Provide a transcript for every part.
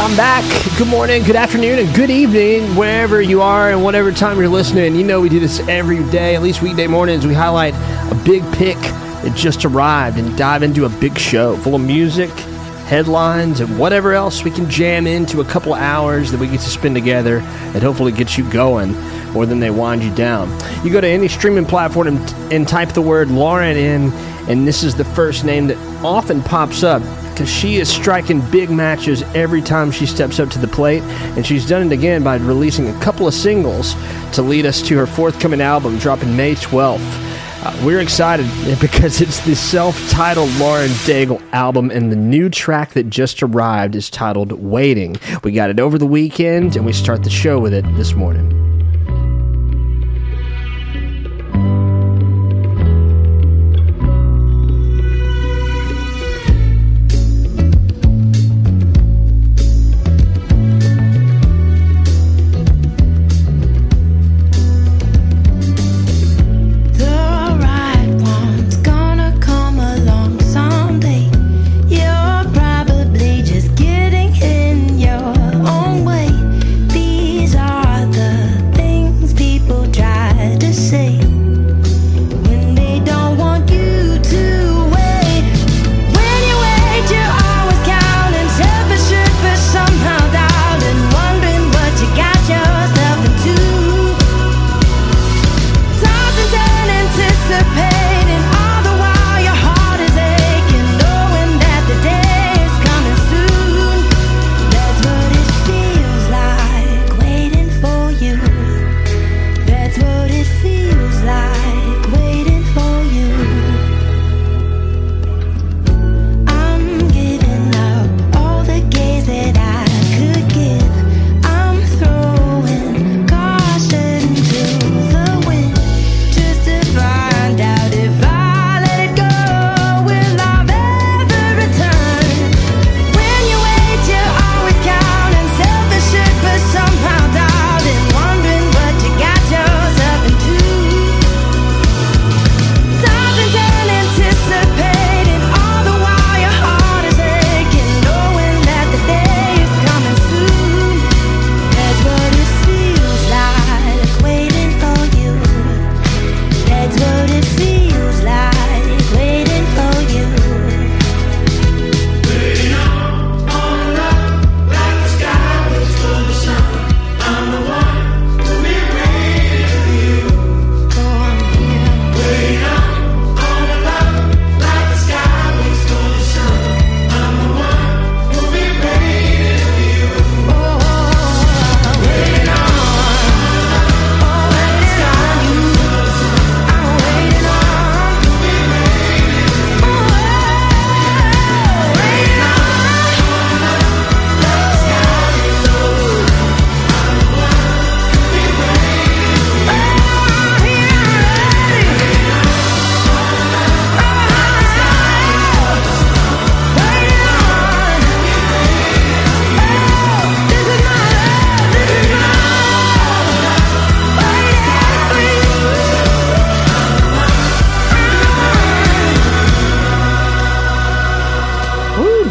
I'm back. Good morning, good afternoon, and good evening, wherever you are and whatever time you're listening. You know, we do this every day, at least weekday mornings. We highlight a big pick that just arrived and dive into a big show full of music, headlines, and whatever else we can jam into a couple hours that we get to spend together and hopefully get you going more than they wind you down. You go to any streaming platform and, and type the word Lauren in, and this is the first name that often pops up she is striking big matches every time she steps up to the plate, and she's done it again by releasing a couple of singles to lead us to her forthcoming album dropping May 12th. Uh, we're excited because it's the self titled Lauren Daigle album, and the new track that just arrived is titled Waiting. We got it over the weekend, and we start the show with it this morning.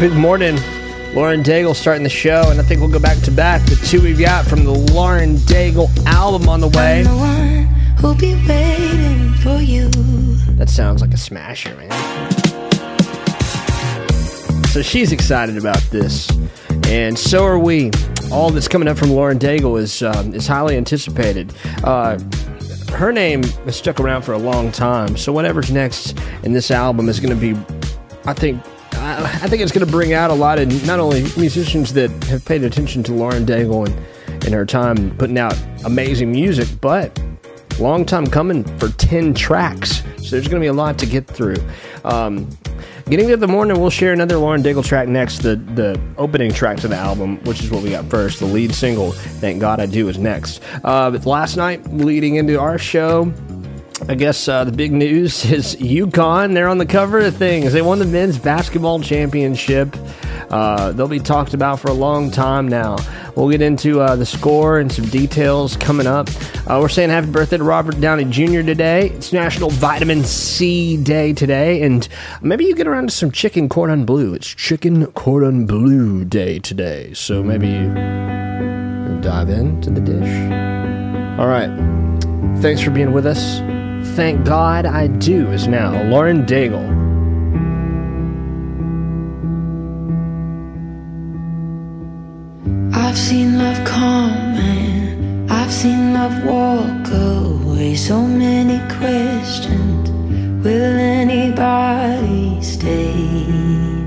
Good morning. Lauren Daigle starting the show, and I think we'll go back to back. The two we've got from the Lauren Daigle album on the way. The one who'll be waiting for you. That sounds like a smasher, man. So she's excited about this, and so are we. All that's coming up from Lauren Daigle is um, is highly anticipated. Uh, her name has stuck around for a long time, so whatever's next in this album is going to be, I think. I think it's going to bring out a lot of not only musicians that have paid attention to Lauren Daigle and in her time putting out amazing music, but long time coming for 10 tracks. So there's going to be a lot to get through. Um, getting to the morning, we'll share another Lauren Daigle track next. The the opening track to the album, which is what we got first. The lead single, "Thank God I Do," is next. Uh, last night, leading into our show, I guess uh, the big news is UConn. They're on the cover of things. They won the men's basketball championship. Uh, they'll be talked about for a long time now. We'll get into uh, the score and some details coming up. Uh, we're saying happy birthday to Robert Downey Jr. today. It's National Vitamin C Day today, and maybe you get around to some chicken cordon bleu. It's Chicken Cordon Bleu Day today, so maybe dive into the dish. All right. Thanks for being with us. Thank God I Do is now Lauren Daigle. I've seen love come and I've seen love walk away. So many questions. Will anybody stay?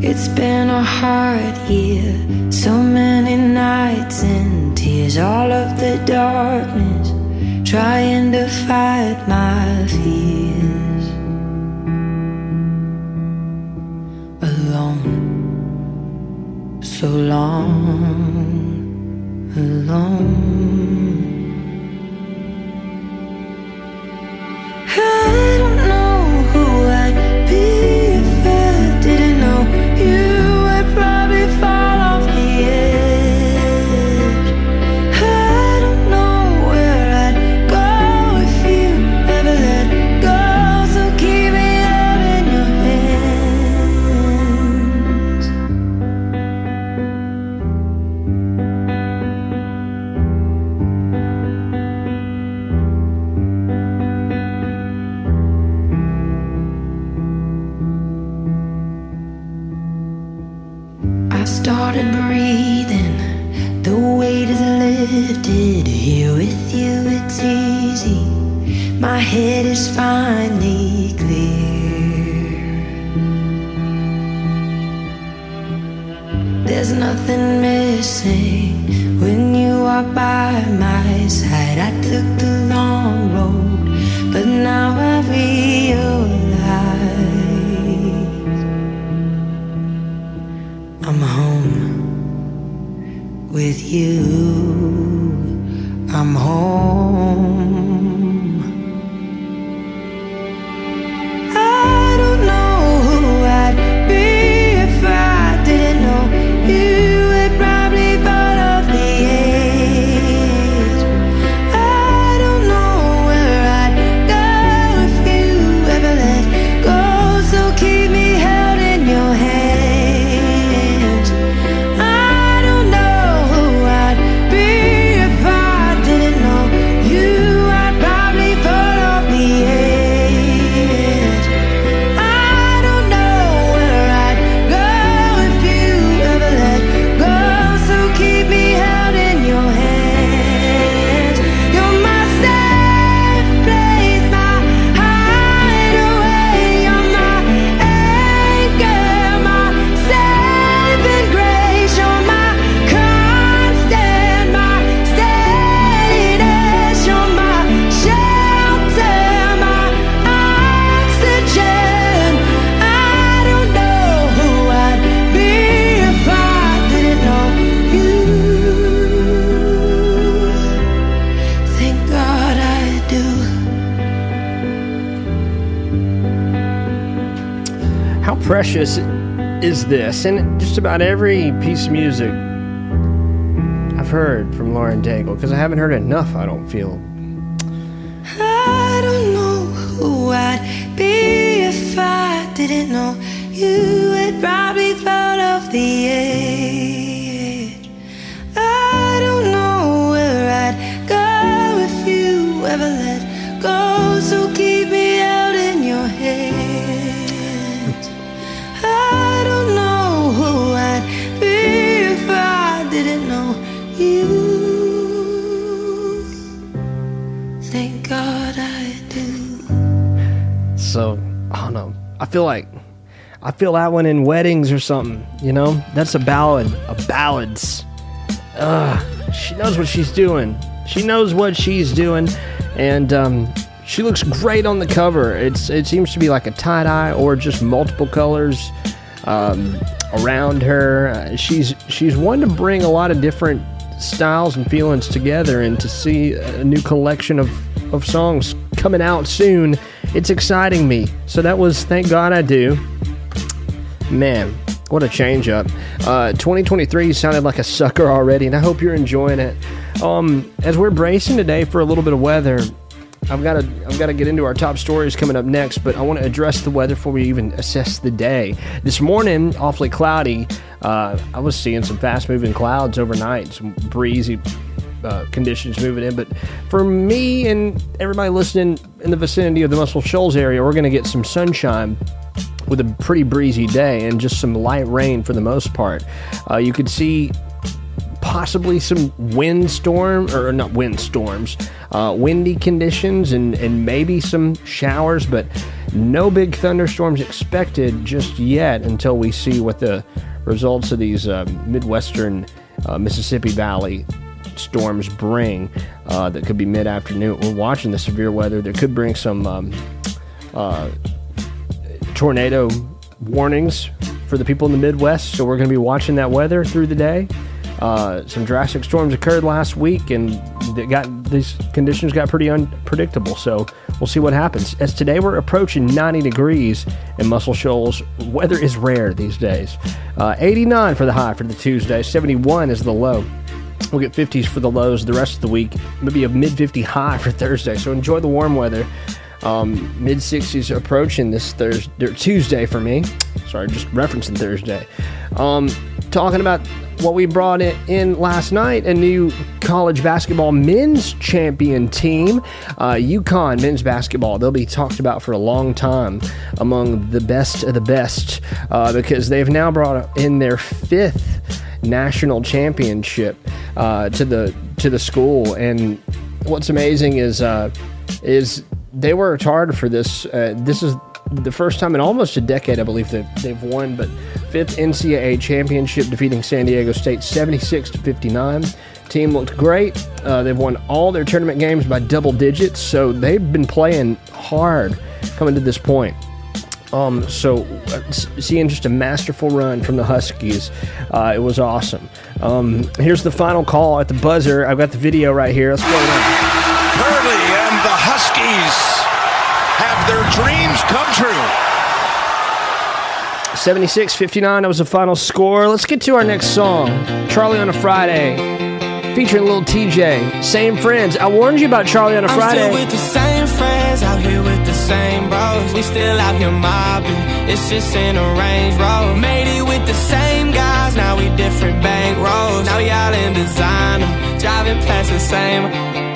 It's been a hard year. So many nights and tears. All of the darkness. Trying to fight my fears. alone, so long alone. My head is finally clear. There's nothing missing when you are by my side. I took the long road, but now I realize. I'm home with you. I'm home. Precious is this? And just about every piece of music I've heard from Lauren Daigle, because I haven't heard enough, I don't feel. I don't know who I'd be if I didn't know you. I'd probably the. Feel like. I feel that one in weddings or something, you know? That's a ballad. A ballads. Ugh. She knows what she's doing. She knows what she's doing. And um, she looks great on the cover. It's It seems to be like a tie dye or just multiple colors um, around her. Uh, she's, she's one to bring a lot of different styles and feelings together and to see a new collection of, of songs coming out soon. It's exciting me. So that was Thank God I Do. Man, What a change up. Uh, 2023 sounded like a sucker already, and I hope you're enjoying it. Um, as we're bracing today for a little bit of weather, I've got to I've got to get into our top stories coming up next, but I want to address the weather before we even assess the day. This morning, awfully cloudy. Uh, I was seeing some fast moving clouds overnight, some breezy uh, conditions moving in. But for me and everybody listening in the vicinity of the Muscle Shoals area, we're going to get some sunshine with a pretty breezy day and just some light rain for the most part. Uh, you could see possibly some windstorm or not windstorms, uh, windy conditions and, and maybe some showers, but no big thunderstorms expected just yet until we see what the results of these uh, Midwestern uh, Mississippi Valley storms bring uh, that could be mid afternoon. We're watching the severe weather that could bring some um, uh, tornado warnings for the people in the Midwest. So we're going to be watching that weather through the day. Uh, some drastic storms occurred last week, and got these conditions got pretty unpredictable. So we'll see what happens. As today we're approaching 90 degrees in Muscle Shoals. Weather is rare these days. Uh, 89 for the high for the Tuesday. 71 is the low. We'll get 50s for the lows the rest of the week. Maybe a mid 50 high for Thursday. So enjoy the warm weather. Um, mid 60s approaching this Thursday, Tuesday for me. Sorry, just referencing Thursday. Um, talking about what we brought in last night a new college basketball men's champion team, uh, UConn men's basketball. They'll be talked about for a long time among the best of the best uh, because they've now brought in their fifth national championship uh, to the to the school. And what's amazing is uh, is they worked hard for this. Uh, this is the first time in almost a decade, I believe, that they've won, but fifth NCAA championship, defeating San Diego State 76 to 59. Team looked great. Uh, they've won all their tournament games by double digits, so they've been playing hard coming to this point. Um, so uh, seeing just a masterful run from the Huskies, uh, it was awesome. Um, here's the final call at the buzzer. I've got the video right here. Let's go. Hurley and the Huskies have their dreams come true. 76 59, that was the final score. Let's get to our next song Charlie on a Friday, featuring Lil Tjay. Same friends. I warned you about Charlie on a I'm Friday. Same bros. We still out here mobbing. It's just in a Range Rover. Made it with the same guys. Now we different bank rolls. Now out in designer, driving past the same.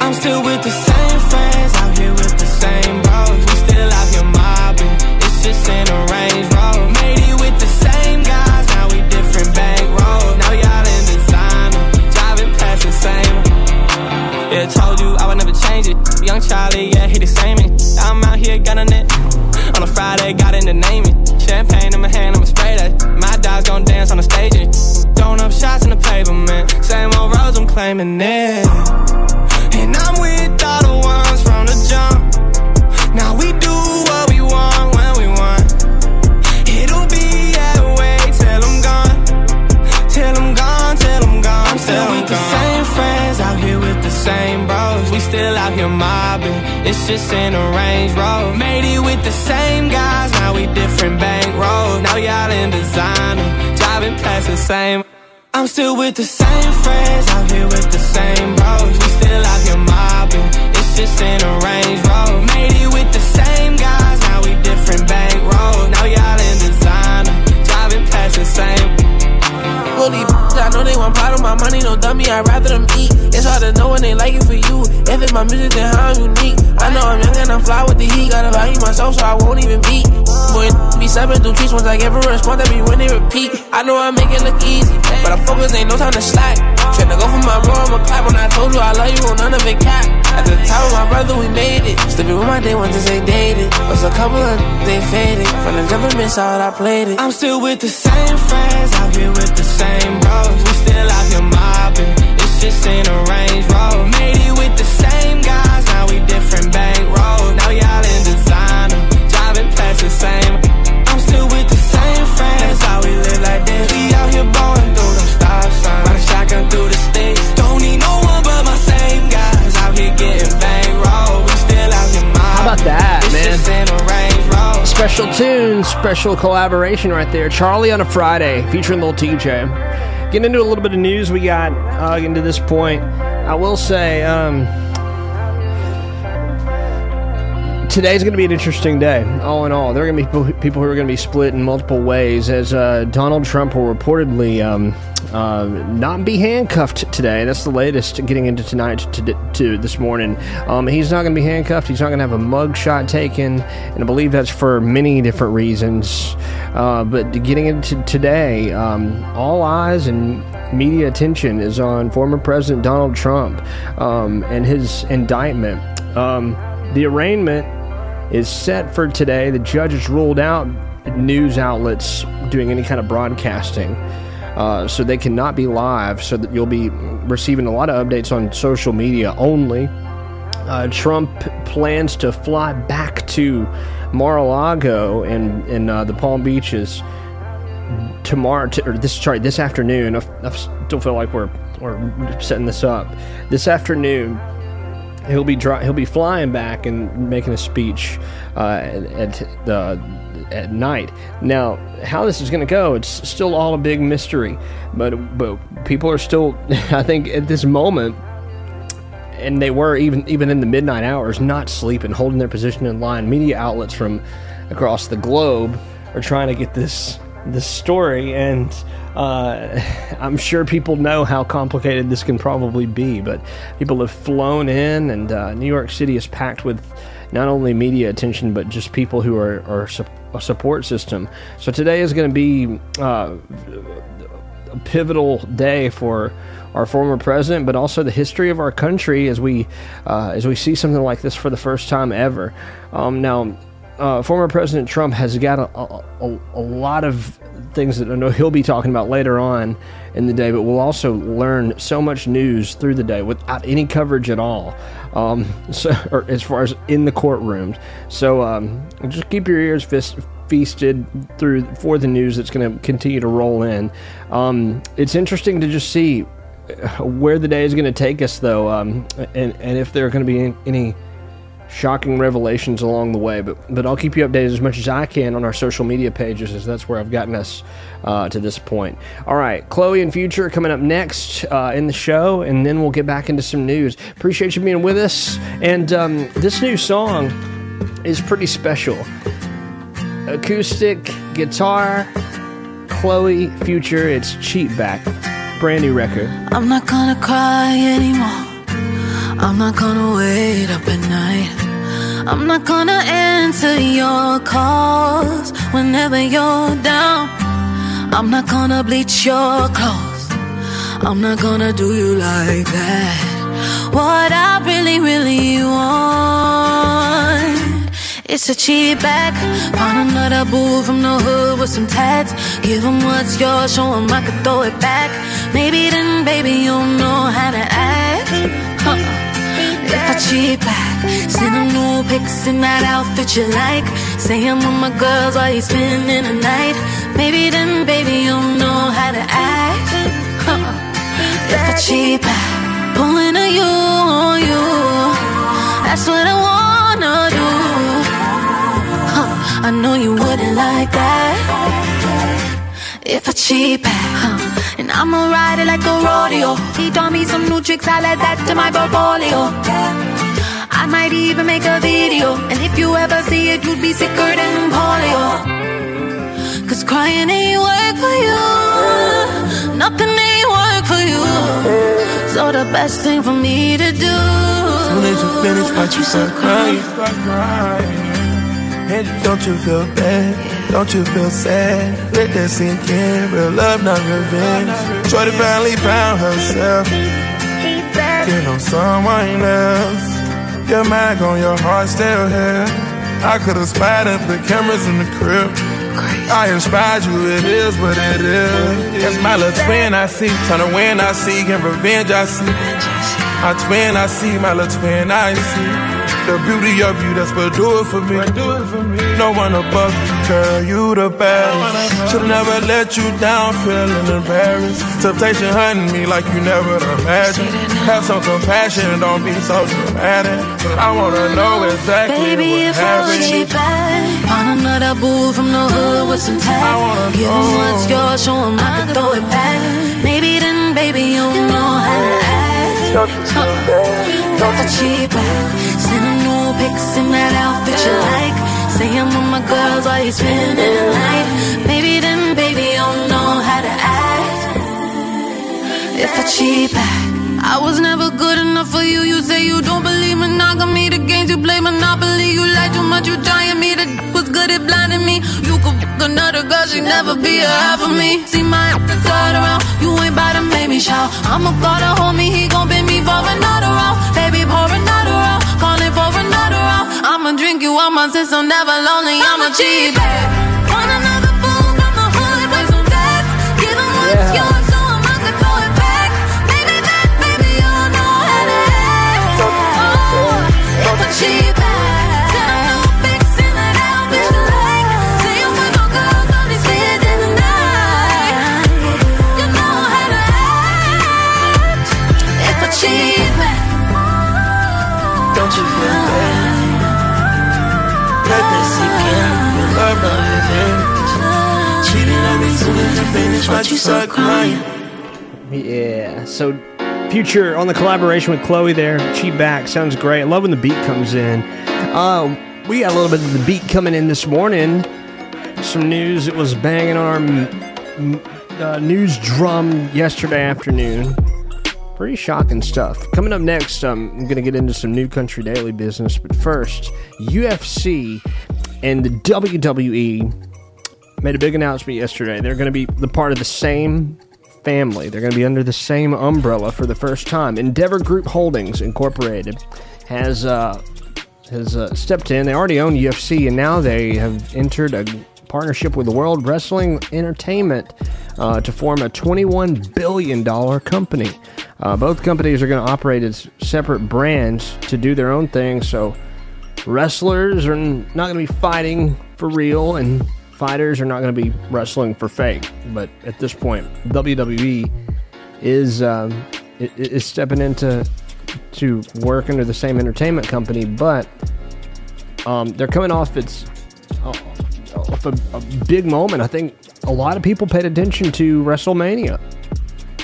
I'm still with the same friends out here with the same bros. We still out here mobbing. It's just in a Range Rover. Yeah, told you I would never change it. Young Charlie, yeah, he the same. And I'm out here got gunning it. On a Friday, got in the name it. Champagne in my hand, I'ma spray that. My dogs gon' dance on the stage. And throwing up shots in the pavement. Same old roads, I'm claiming it. And I'm with all the ones from the jump. Now we do same bros. We still out here mobbing. It's just in a Range Rover. Made it with the same guys. Now we different bank rolls. Now out in designer, driving past the same. I'm still with the same friends out here with the same bros. We still out here mobbing. It's just in a Range Rover. Made it with the same guys. Now we different bank rolls. Now out in the same. Holy I know they want part of my money, no dummy, I'd rather them eat. It's hard to know when they like it for you. If it's my music, then how I'm unique. I know I'm young and I'm fly with the heat. Gotta value myself, so I won't even beat. Boy, be stepping through trees once I give a response, that be when they repeat. I know I make it look easy, but I focus, ain't no time to slack. Tryna go for my bro, I'ma clap when I told you I love you, on none of it cap. At the time with my brother, we made it. Sleeping with my day ones as they dated. Was a couple of they faded. From the government side, I played it. I'm still with the same friends, out here with the same bros. We still out here mobbing. It's just in a Range Rover. Made it with the same guys, now we different bank rolls. Now out in designer, driving past the same. Special tune, special collaboration right there. Charlie on a Friday featuring Lil Tjay. Getting into a little bit of news we got uh, into this point. I will say, um, today's going to be an interesting day. All in all, there are going to be people, people who are going to be split in multiple ways. As uh, Donald Trump will reportedly um, uh, not be handcuffed today. That's the latest. Getting into tonight to, to this morning, um, he's not going to be handcuffed. He's not going to have a mug shot taken, and I believe that's for many different reasons. Uh, but getting into today, um, all eyes and media attention is on former President Donald Trump um, and his indictment. Um, the arraignment is set for today. The judge has ruled out news outlets doing any kind of broadcasting. Uh, so they cannot be live, so that you'll be receiving a lot of updates on social media only. Uh, Trump plans to fly back to Mar-a-Lago and in uh, the Palm Beaches tomorrow, t- or this sorry, this afternoon. I, I still feel like we're we're setting this up. This afternoon, he'll be dry, he'll be flying back and making a speech uh, at the at night. Now, how this is going to go, it's still all a big mystery. But but people are still, I think, at this moment, and they were even even in the midnight hours, not sleeping, holding their position in line. Media outlets from across the globe are trying to get this this story, and uh, I'm sure people know how complicated this can probably be. But people have flown in, and uh, New York City is packed with not only media attention, but just people who are, are su- a support system. So today is going to be uh, a pivotal day for our former president, but also the history of our country as we uh, as we see something like this for the first time ever. Um, now, uh, former President Trump has got a, a, a, lot of things that I know he'll be talking about later on in the day, but we'll also learn so much news through the day without any coverage at all. Um, so, or as far as in the courtrooms. So um, just keep your ears fist, feasted through for the news that's going to continue to roll in. Um, it's interesting to just see where the day is going to take us, though, um, and and if there are going to be any shocking revelations along the way. But but I'll keep you updated as much as I can on our social media pages, as that's where I've gotten us uh, to this point. All right, Chloe and Future coming up next uh, in the show, and then we'll get back into some news. Appreciate you being with us. And um, this new song is pretty special. Acoustic guitar, Chloe Future. It's Cheat Back, brand new record. I'm not gonna cry anymore. I'm not gonna wait up at night. I'm not gonna answer your calls whenever you're down. I'm not gonna bleach your clothes. I'm not gonna do you like that. What I really, really want. It's a cheap bag. Find another boo from the hood with some tats. Give him what's yours, show him I could throw it back. Maybe then, baby, you'll know how to act. Huh. If I cheat back, send him new pics in that outfit you like. Say I'm with my girls while you spending the night. Maybe then, baby, you'll know how to act. Huh. If I cheat back, pulling a you on you. That's what I wanna do. Huh. I know you wouldn't like that. If I cheat back, huh. And I'ma ride it like a rodeo. He taught me some new tricks, I'll add that to my portfolio. I might even make a video. And if you ever see it, you'd be sicker than polio. Cause crying ain't work for you. Nothing ain't work for you. So the best thing for me to do. Soon as you finish, watch you start crying. And don't you feel bad? Don't you feel sad? Let that sink in. Real love, not revenge. Shorty finally found herself. Getting on someone else. Your mind on your heart still here. I could've spied up the cameras in the crib. I inspired you, it is what it is. That's my little twin I see. Turn to win I see, and revenge I see. My twin I see, my little twin I see. The beauty of you, that's what do it for me. No one above you, girl, you the best. Should've never let you down, feeling embarrassed. Temptation hunting me like you never imagined. Have some compassion, don't be so dramatic. I wanna know exactly Baby, what if I was happened. cheap, find another boo from the hood with some I tag. wanna Give him know. what's yours, show him I can throw it back. Maybe then, baby, you'll know how to act. Don't you feel bad? The cheap Send him new pics in that outfit you like. Say I'm with my girls while you're spending the night. Maybe then, baby, you know how to act. If I cheap I was never good enough for you. You say you don't believe monogamy. The games you play monopoly. You lie too much. You trying me. The was good at blinding me. You could fuck another girl. she'd never be a half of me. See my turn around. You ain't bout to make me shout. I'ma call the homie. He gon' bend me for another round. Baby, pour another round. On my system. Never lonely. I'm a cheap Want Yeah. So, Future on the collaboration with Chloe there. Cheat back sounds great. I love when the beat comes in. Uh, we got a little bit of the beat coming in this morning. Some news that was banging on our uh, news drum yesterday afternoon. Pretty shocking stuff. Coming up next, um, I'm going to get into some new country daily business. But first, UFC and the WWE made a big announcement yesterday. They're going to be the part of the same family. They're going to be under the same umbrella for the first time. Endeavor Group Holdings Incorporated has uh, has uh, stepped in. They already own UFC, and now they have entered a partnership with World Wrestling Entertainment uh, to form a $21 billion company. Uh, both companies are going to operate as separate brands to do their own thing. So wrestlers are not going to be fighting for real, and fighters are not going to be wrestling for fake. But at this point, WWE is um, is stepping into to work under the same entertainment company, but um, they're coming off its uh, off a, a big moment. I think a lot of people paid attention to WrestleMania,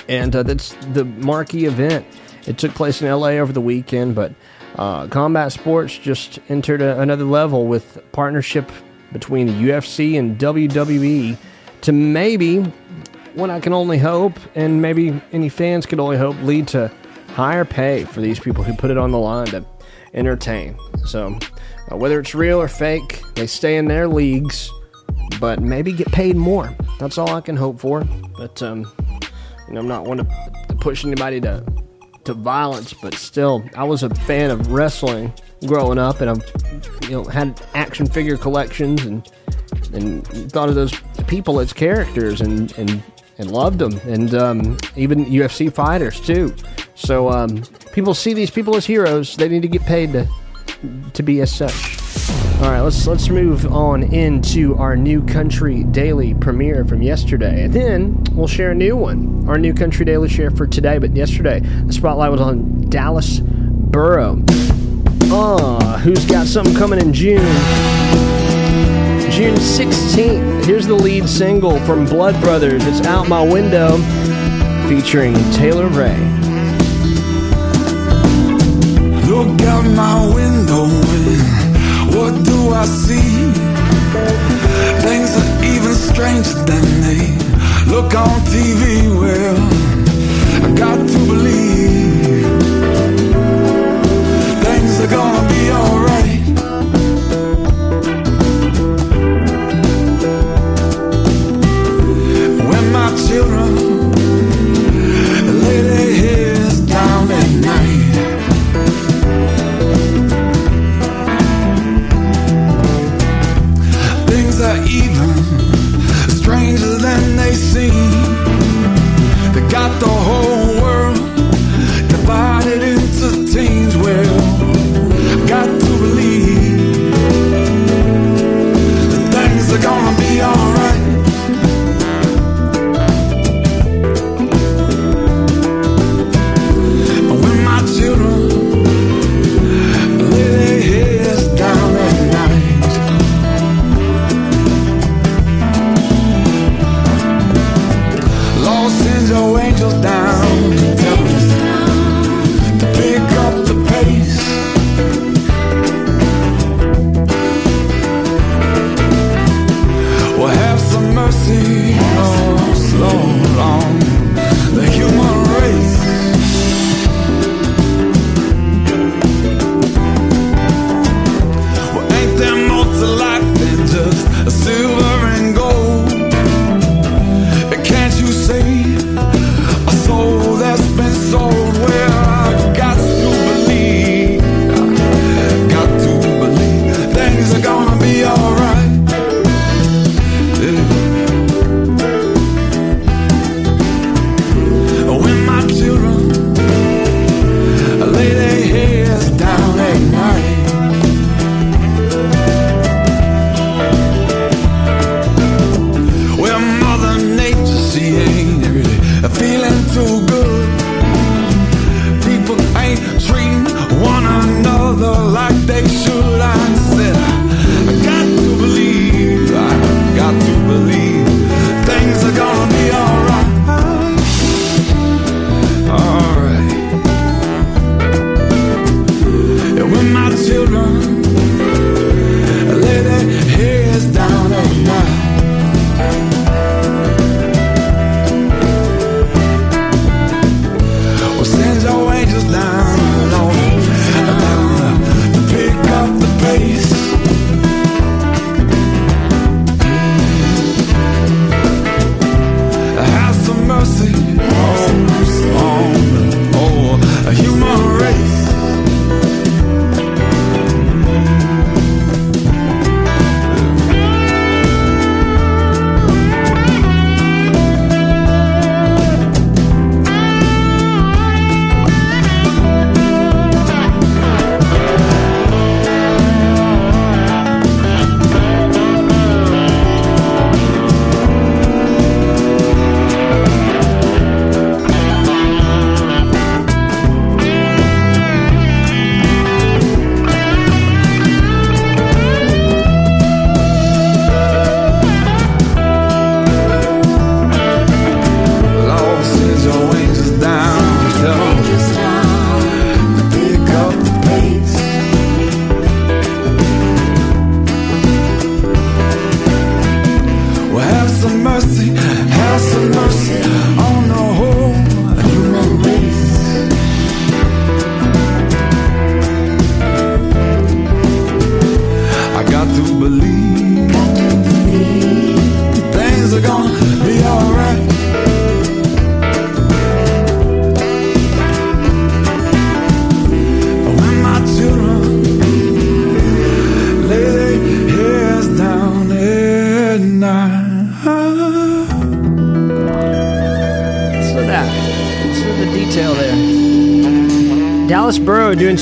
and uh, that's the marquee event. It took place in LA over the weekend, but uh, combat sports just entered a, another level with partnership between the UFC and WWE to maybe what I can only hope, and maybe any fans could only hope, lead to higher pay for these people who put it on the line to entertain. So, uh, whether it's real or fake, they stay in their leagues, but maybe get paid more. That's all I can hope for. But um, you know, I'm not one to, to push anybody to to violence, but still, I was a fan of wrestling growing up, and I've you know had action figure collections and and thought of those people as characters and and and loved them, and um, even UFC fighters too. So um, people see these people as heroes. They need to get paid to to be as such. All right, let's let's move on into our new country daily premiere from yesterday. And then we'll share a new one, our new country daily share for today. But yesterday, the spotlight was on Dallas Burrow. Uh, who's got something coming in June? June 16th. Here's the lead single from Blood Brothers. It's Out My Window, featuring Taylor Ray. Look out my window what do I see? Things are even stranger than they look on TV. Well, I got to believe things are gonna be alright. When my children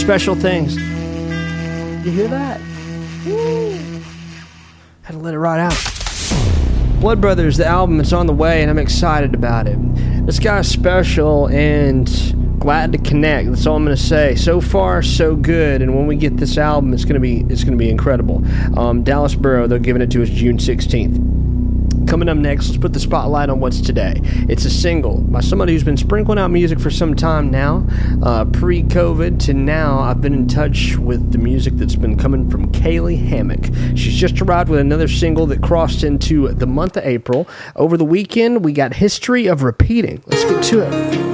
special things. You hear that? Woo. Had to let it ride out. Blood Brothers, the album, it's on the way, and I'm excited about it. This guy's special and glad to connect. That's all I'm gonna say. So far, so good. And when we get this album, it's gonna be it's gonna be incredible. Um, Dallas Burrow, they're giving it to us June 16th. Coming up next, let's put the spotlight on what's today. It's a single by somebody who's been sprinkling out music for some time now, uh, pre COVID to now. I've been in touch with the music that's been coming from Caylee Hammack. She's just arrived with another single that crossed into the month of April. Over the weekend, we got History of Repeating. Let's get to it.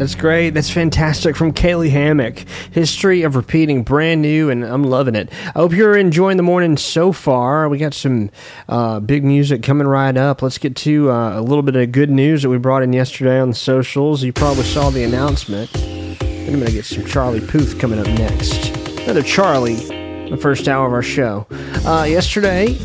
That's great. That's fantastic from Caylee Hammack. History of repeating, brand new, and I'm loving it. I hope you're enjoying the morning so far. We got some uh, big music coming right up. Let's get to uh, a little bit of good news that we brought in yesterday on the socials. You probably saw the announcement. I'm going to get some Charlie Puth coming up next. Another Charlie, the first hour of our show. Uh, yesterday,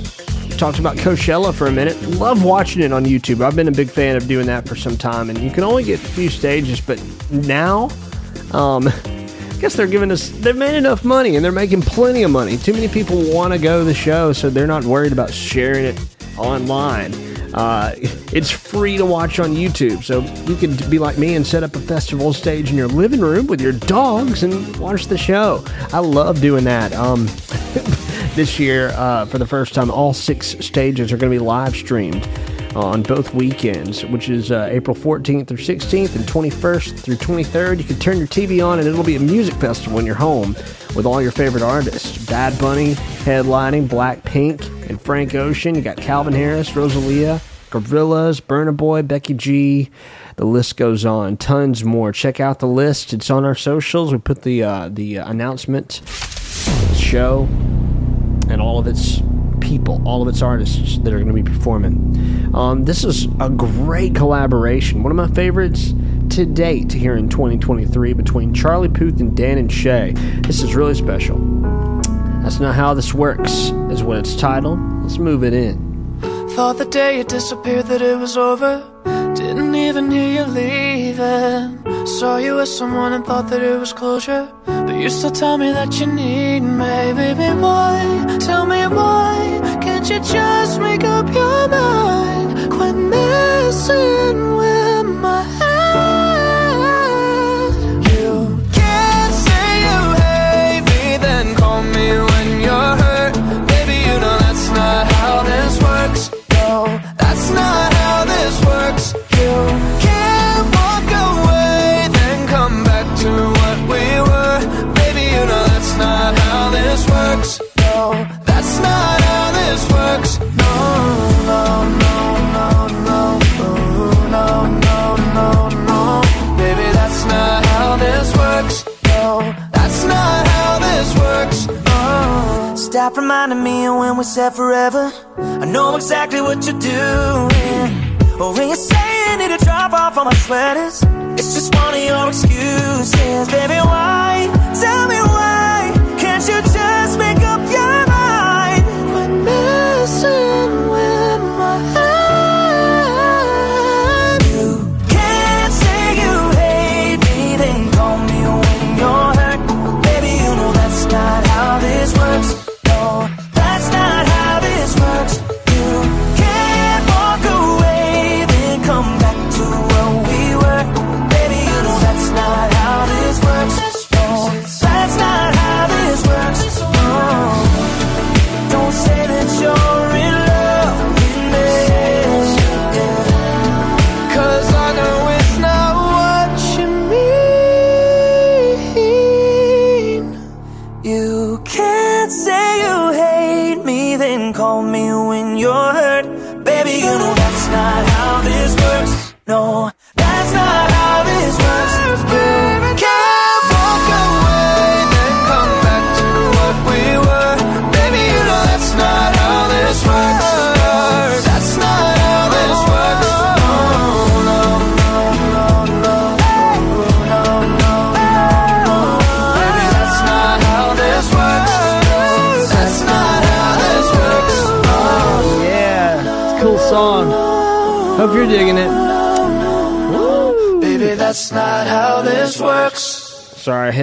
talked about Coachella for a minute. Love watching it on YouTube. I've been a big fan of doing that for some time, and you can only get a few stages, but now, um, I guess they're giving us. They've made enough money, and they're making plenty of money. Too many people want to go to the show, so they're not worried about sharing it online. Uh, it's free to watch on YouTube, so you can be like me and set up a festival stage in your living room with your dogs and watch the show. I love doing that. Um, this year, uh, for the first time, all six stages are going to be live streamed on both weekends, which is uh, April 14th through 16th and 21st through 23rd. You can turn your TV on and it'll be a music festival in your home with all your favorite artists. Bad Bunny headlining, Blackpink and Frank Ocean. You got Calvin Harris, Rosalia, Gorillaz, Burna Boy, Becky G. The list goes on. Tons more. Check out the list. It's on our socials. We put the uh, the announcement show and all of its people, all of its artists that are going to be performing. Um, this is a great collaboration. One of my favorites to date here in 2023 between Charlie Puth and Dan and Shay. This is really special. That's not how this works, is what it's titled. Let's move it in. Thought the day you disappeared that it was over. Didn't even hear you leaving. Saw you with someone and thought that it was closure. But you still tell me that you need me, baby. Why? Tell me why? Can't you just make up your mind? Quit messing with my head. You can't say you hate me, then call me when you're hurt. Baby, you know that's not how this works. No, that's not how this works. You No, that's not how this works. No, no, no, no, no, Ooh, no, no, no, no. Baby, that's not how this works. No, that's not how this works. Oh. Stop reminding me of when we said forever. I know exactly what you're doing. Or when you say you need to drop off all my sweaters, it's just one of your excuses. Baby, why? Tell me why? Can't you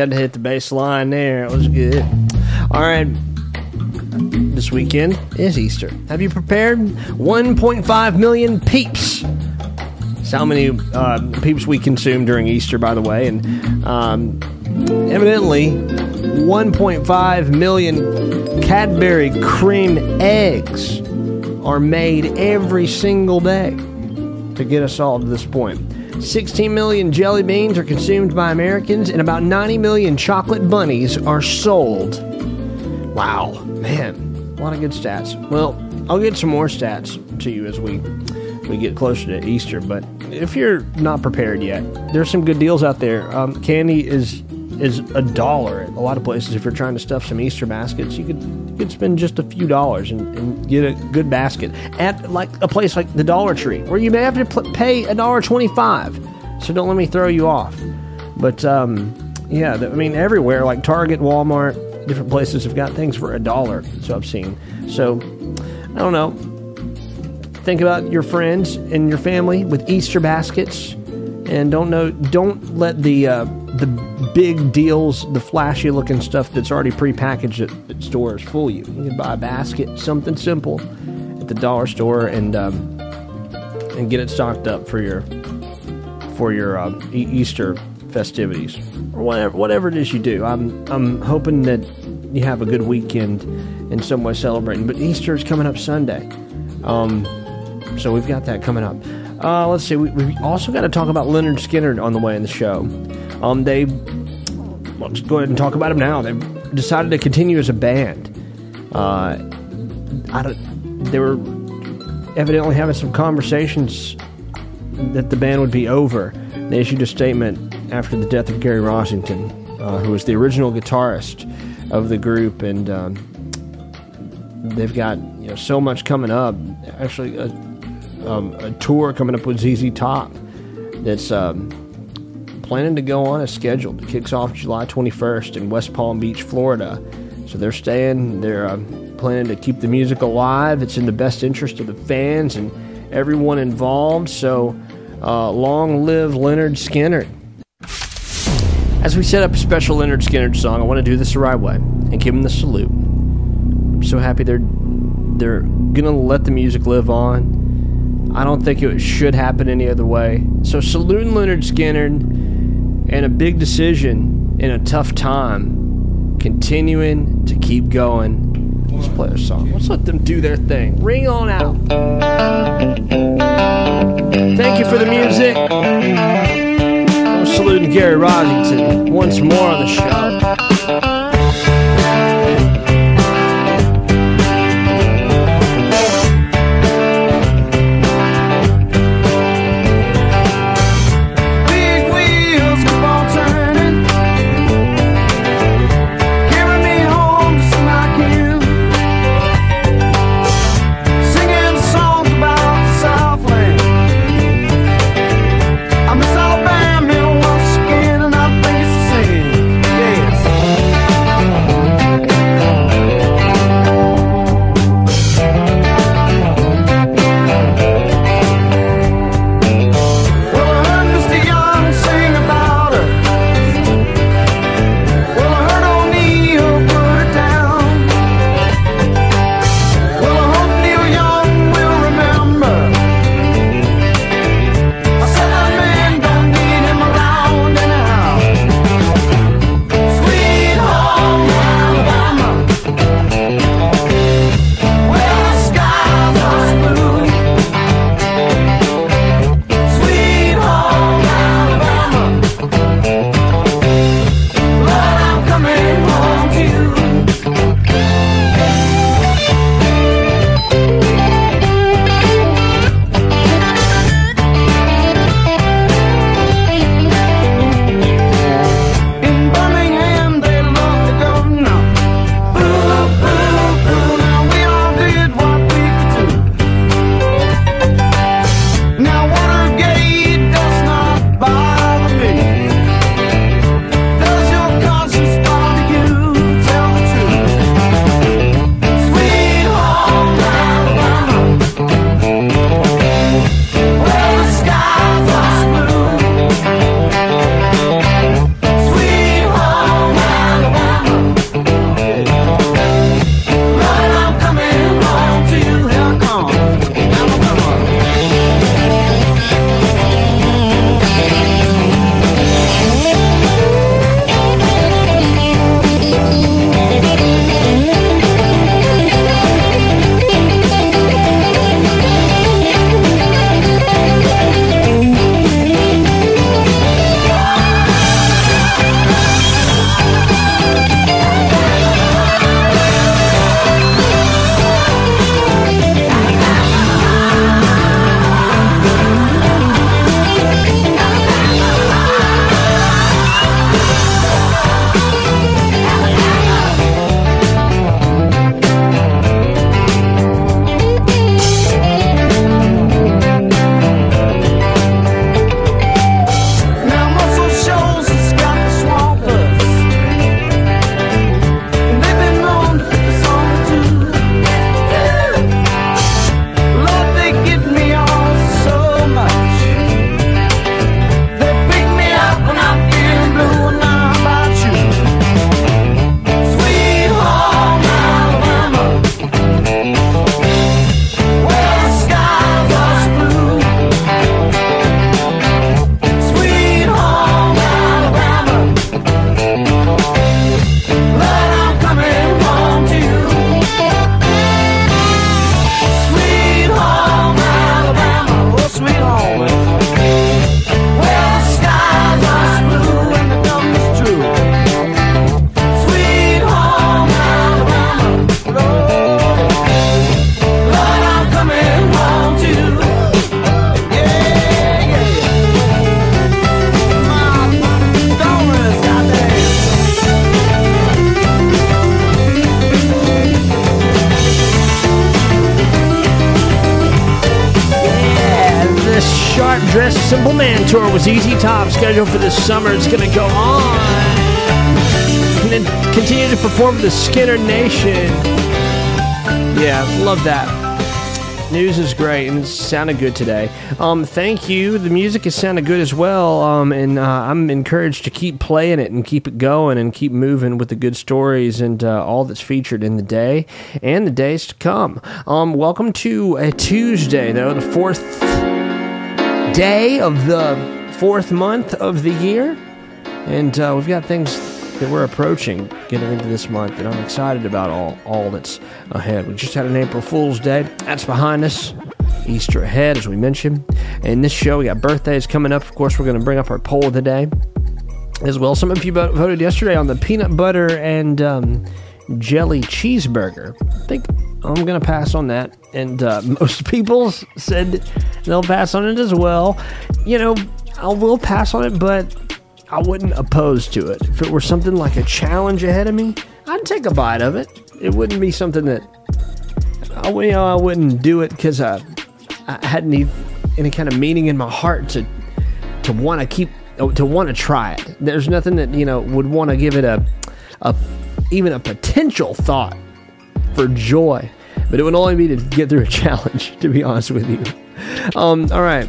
had to hit the bass line there. It was good. All right. This weekend is Easter. Have you prepared? 1.5 million peeps. That's how many uh, peeps we consume during Easter, by the way. And um, evidently, 1.5 million Cadbury cream eggs are made every single day to get us all to this point. 16 million jelly beans are consumed by Americans, and about 90 million chocolate bunnies are sold. Wow, man, a lot of good stats. Well, I'll get some more stats to you as we we get closer to Easter. But if you're not prepared yet, there's some good deals out there. Um, candy is is a dollar at a lot of places. If you're trying to stuff some Easter baskets, you could you could spend just a few dollars and, and get a good basket at like a place like the Dollar Tree, where you may have to pay a dollar twenty-five. So don't let me throw you off. But um, yeah, I mean everywhere like Target, Walmart, different places have got things for a dollar. So I've seen. So I don't know. Think about your friends and your family with Easter baskets and don't know. Don't let the uh, the big deals, the flashy looking stuff that's already prepackaged at, at stores fool you. You can buy a basket, something simple, at the dollar store, and um, and get it stocked up for your for your uh, e- Easter festivities or whatever whatever it is you do. I'm I'm hoping that you have a good weekend in some way celebrating. But Easter is coming up Sunday, um, so we've got that coming up. Uh, let's see. We, we also got to talk about Lynyrd Skynyrd on the way in the show. Um, they let's go ahead and talk about them now. They've decided to continue as a band. Uh, I don't, they were evidently having some conversations that the band would be over. They issued a statement after the death of Gary Rossington, uh, who was the original guitarist of the group, and um, they've got you know so much coming up. Actually, a, um, a tour coming up with ZZ Top that's um, planning to go on as scheduled. It kicks off July 21st in West Palm Beach, Florida. So they're staying. They're um, planning to keep the music alive. It's in the best interest of the fans and everyone involved. So uh, long live Lynyrd Skynyrd. As we set up a special Lynyrd Skynyrd song, I want to do this the right way and give him the salute. I'm so happy they're they're gonna let the music live on. I don't think it should happen any other way. So saluting Lynyrd Skynyrd and a big decision in a tough time, continuing to keep going. Let's play a song. Let's let them do their thing. Ring on out. Thank you for the music. I'm saluting Gary Rossington once more on the show. ZZ Top scheduled for this summer. It's going to go on. And then continue to perform for the Skynyrd Nation. Yeah, love that. News is great and it sounded good today. Um, thank you. The music has sounded good as well, um, and uh, I'm encouraged to keep playing it and keep it going and keep moving with the good stories and uh, all that's featured in the day and the days to come. Um, welcome to a Tuesday, though, the fourth day of the fourth month of the year, and uh, we've got things that we're approaching getting into this month and I'm excited about all, all that's ahead. We just had an April Fool's Day. That's behind us. Easter ahead, as we mentioned. And this show, we got birthdays coming up. Of course, we're going to bring up our poll of the day as well. Some of you voted yesterday on the peanut butter and um, jelly cheeseburger. I think I'm going to pass on that. And uh, most people said they'll pass on it as well. You know, I will pass on it, but I wouldn't oppose to it. If it were something like a challenge ahead of me, I'd take a bite of it. It wouldn't be something that I, you know, I wouldn't do it because I, I hadn't any, any kind of meaning in my heart to to want to keep to want to try it. There's nothing that you know would want to give it a a even a potential thought for joy, but it would only be to get through a challenge. To be honest with you. Um, all right.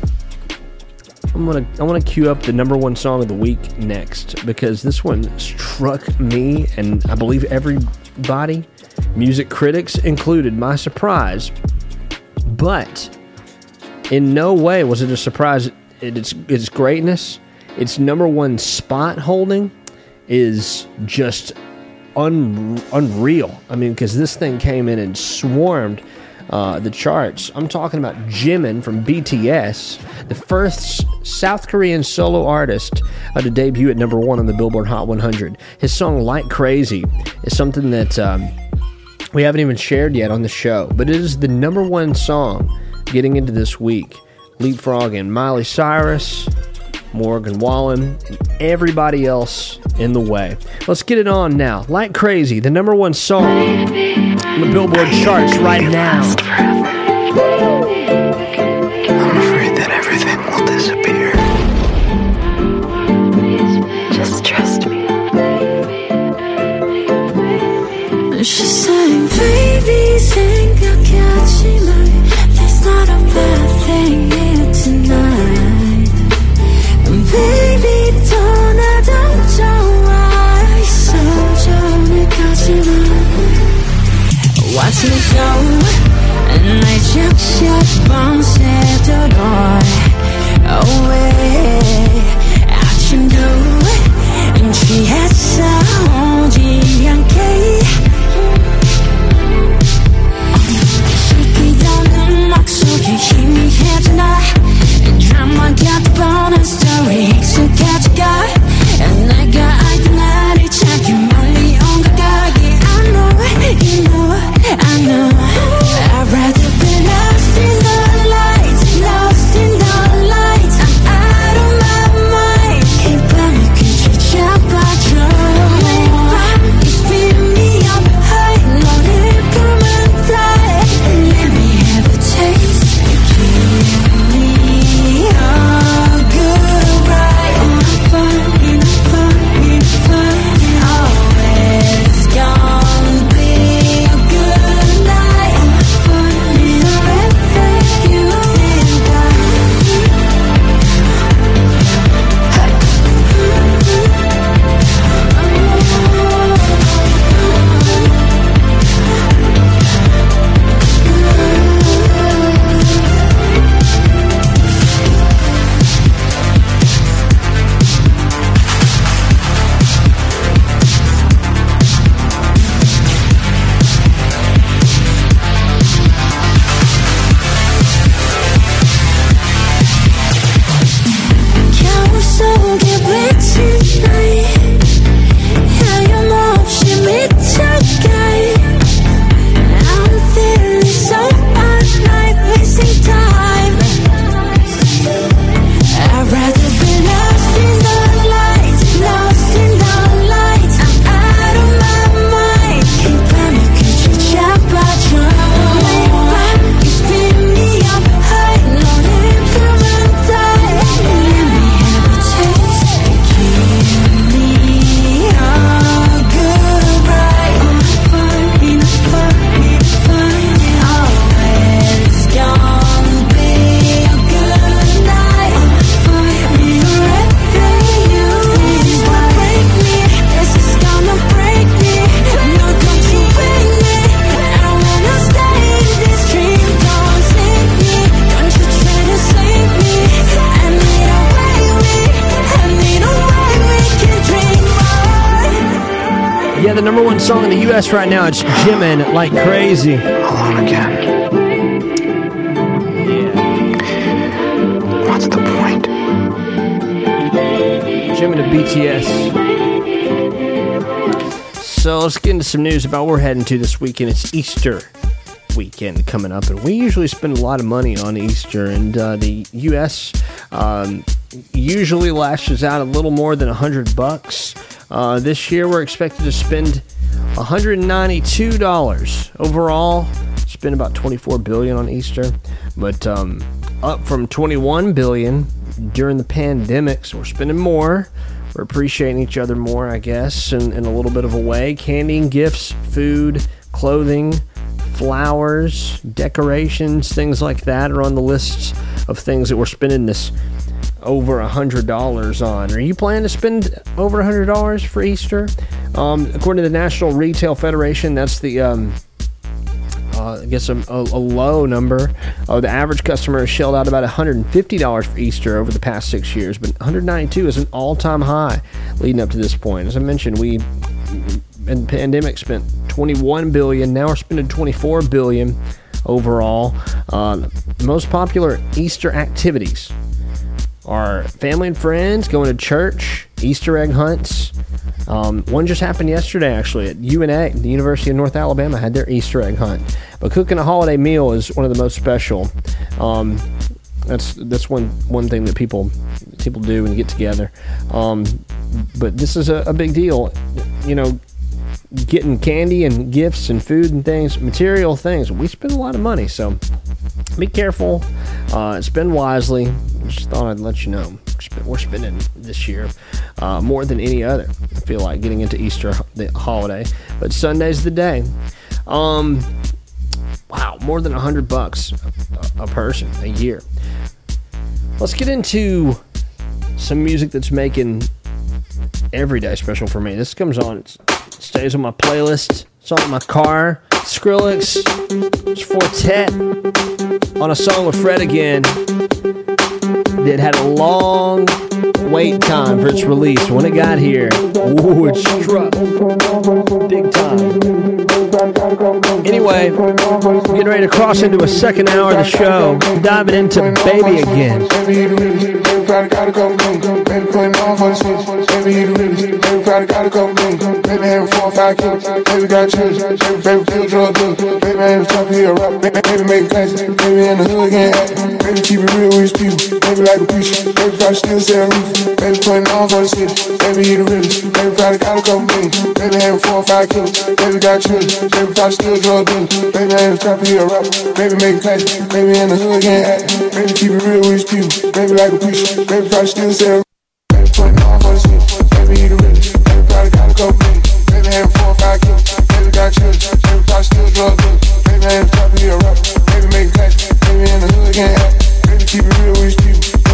I'm gonna I want to queue up the number one song of the week next because this one struck me and I believe everybody, music critics included, my surprise. But in no way was it a surprise. Its its greatness, its number one spot holding, is just un, unreal. I mean, because this thing came in and swarmed uh, the charts. I'm talking about Jimin from BTS, the first South Korean solo artist uh, to debut at number one on the Billboard Hot 100. His song Like Crazy is something that um, we haven't even shared yet on the show, but it is the number one song getting into this week. Leapfrogging Miley Cyrus, Morgan Wallen, and everybody else in the way. Let's get it on now. Like Crazy, the number one song on the Billboard charts right now. I'm afraid that Watch me go And I jump shot bounce crazy. Alone again. What's the point? Jimin of BTS. So let's get into some news about what we're heading to this weekend. It's Easter weekend coming up, and we usually spend a lot of money on Easter, and uh, the U.S. Um, usually lashes out a little more than a hundred bucks. Uh, this year, we're expected to spend 192 dollars overall. spent about 24 billion on Easter, but um, up from 21 billion during the pandemic. So we're spending more. We're appreciating each other more, I guess, in, in a little bit of a way. Candy and gifts, food, clothing, flowers, decorations, things like that are on the lists of things that we're spending this over a hundred dollars on. Are you planning to spend over a hundred dollars for Easter? Um, according to the National Retail Federation, that's the um, uh, I guess a, a, a low number. Uh, the average customer has shelled out about $150 for Easter over the past six years, but 192 is an all-time high leading up to this point. As I mentioned, we in the pandemic spent 21 billion. Now we're spending 24 billion overall. Uh, most popular Easter activities are family and friends going to church, Easter egg hunts. Um, one just happened yesterday, actually, at UNA, the University of North Alabama, had their Easter egg hunt. But cooking a holiday meal is one of the most special. Um, that's that's one one thing that people people do and get together. Um, but this is a, a big deal. You know, getting candy and gifts and food and things, material things. We spend a lot of money, so be careful. Uh, spend wisely. Just thought I'd let you know. We're spending this year uh, more than any other. I feel like getting into Easter the holiday, but Sunday's the day. Um, wow, more than a hundred bucks a, person a year. Let's get into some music that's making every day special for me. This comes on, stays on my playlist. It's on my car. Skrillex, it's Four Tet on a song with Fred again that had a long wait time for its release. When it got here, ooh, it struck big time. Anyway, getting ready to cross into a second hour of the show, diving into Baby again. Baby, keep it real with these. Baby, like a preacher. Baby, I still say I'm Baby putting on for the city, baby you the realest. Baby probably got a couple million, baby having four or five kids. Baby got children, baby probably still drug dealing. Baby ain't a trapper, he a rapper. Baby making class, baby in the hood, can't. Baby keep it real with his people, baby like a preacher. Baby probably still sell. Baby putting on for the city, baby he the realest. Baby probably got a couple million, baby having four or five kids. Baby got children, baby probably still drug dealing. Baby ain't a trapper, he a rapper. Baby making class, baby in the hood, can't. Baby keep it real with his people.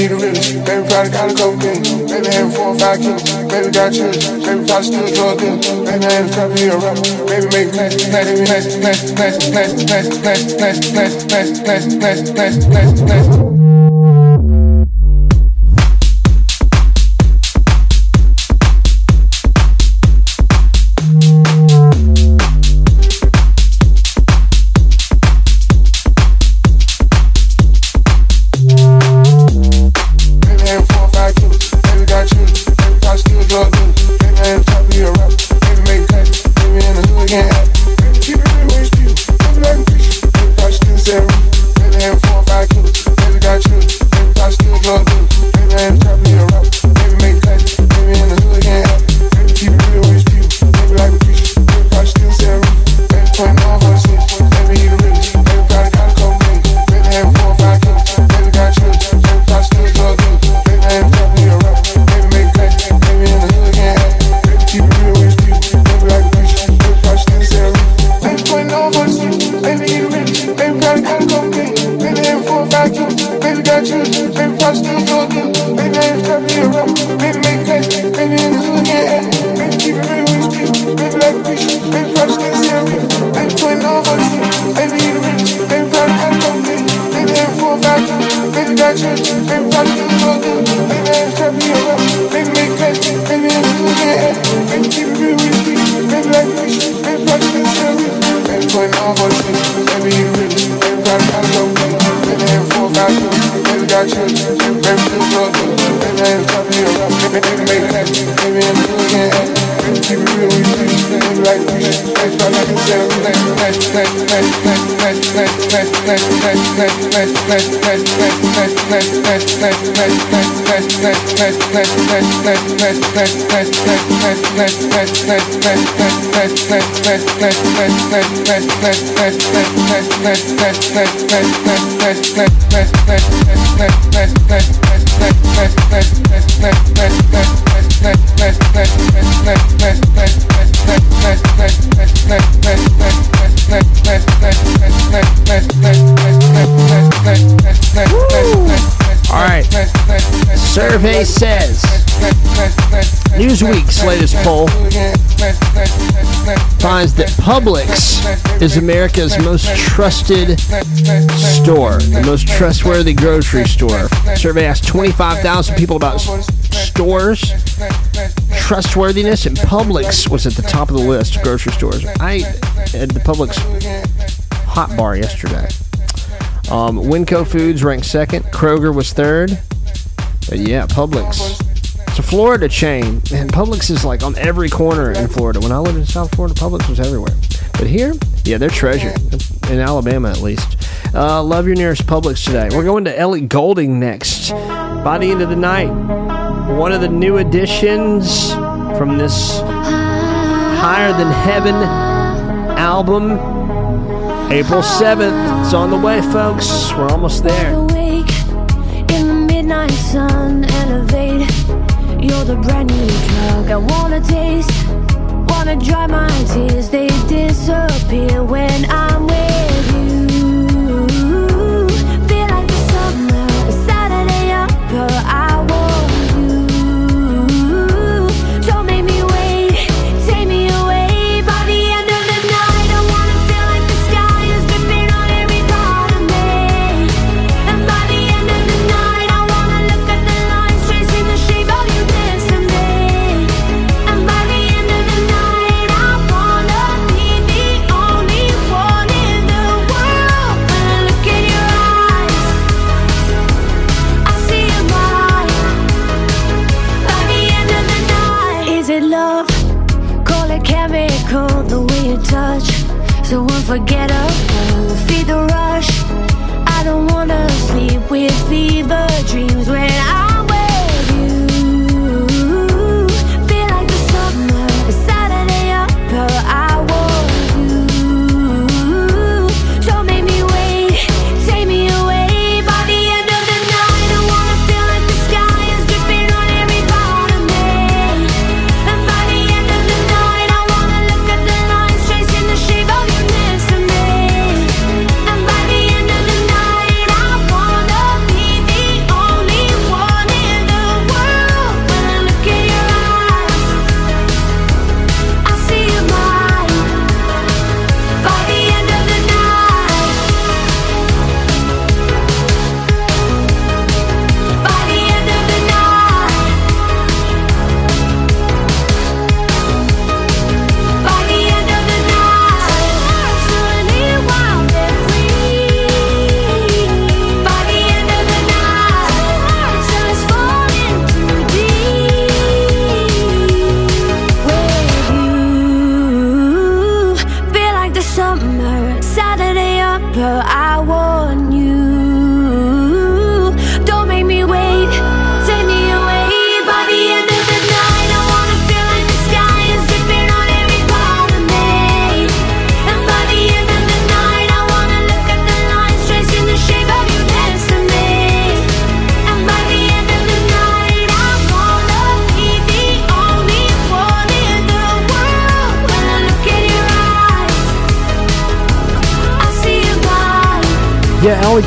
Baby he the realest. Baby probably got a couple billion. Baby having four or five kids. Baby got children. Baby probably still drug dealer. Baby ain't top of here, rock. Baby make classic, classic, classic, classic, classic, classic, classic, classic, classic, classic, classic, classic, classic, classic, classic. press press press press press press press press press press press Newsweek's latest poll finds that Publix is America's most trusted store, the most trustworthy grocery store. Survey asked 25,000 people about stores. Trustworthiness and Publix was at the top of the list of grocery stores. I ate at the Publix hot bar yesterday. Um, Winco Foods ranked second. Kroger was third. But yeah, Publix it's a Florida chain, and Publix is like on every corner in Florida. When I lived in South Florida, Publix was everywhere. But here, yeah, they're treasure in Alabama at least. Uh, love your nearest Publix today. We're going to Ellie Goulding next. By the end of the night, one of the new additions from this Higher Than Heaven album. April 7th. It's on the way, folks. We're almost there. Awake in the midnight sun, elevate you're the brand new drug. I wanna taste Wanna dry my tears. They disappear when I'm with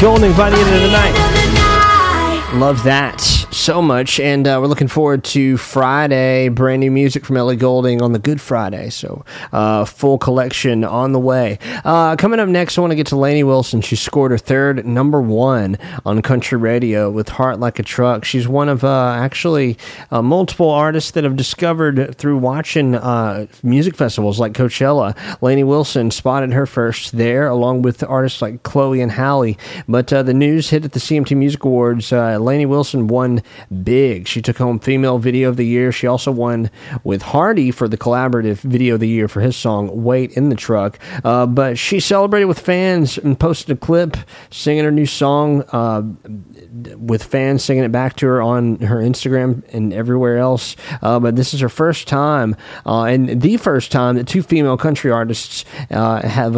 Goulding by the end of the night. Love that so much. And uh, we're looking forward to Friday. Brand new music from Ellie Goulding on the Good Friday. So, uh, full collection on the way. Uh, coming up next, I want to get to Lainey Wilson. She scored her third number one on country radio with Heart Like a Truck. She's one of uh, actually uh, multiple artists that have discovered through watching uh, music festivals like Coachella. Lainey Wilson spotted her first there, along with artists like Chloe and Halle. But uh, the news hit at the CMT Music Awards. Uh, Lainey Wilson won big. She took home Female Video of the Year. She also won with Hardy for the collaborative Video of the Year for his song "Wait in the Truck." Uh, she celebrated with fans and posted a clip singing her new song uh, with fans singing it back to her on her Instagram and everywhere else. Uh, but this is her first time, uh, and the first time that two female country artists uh, have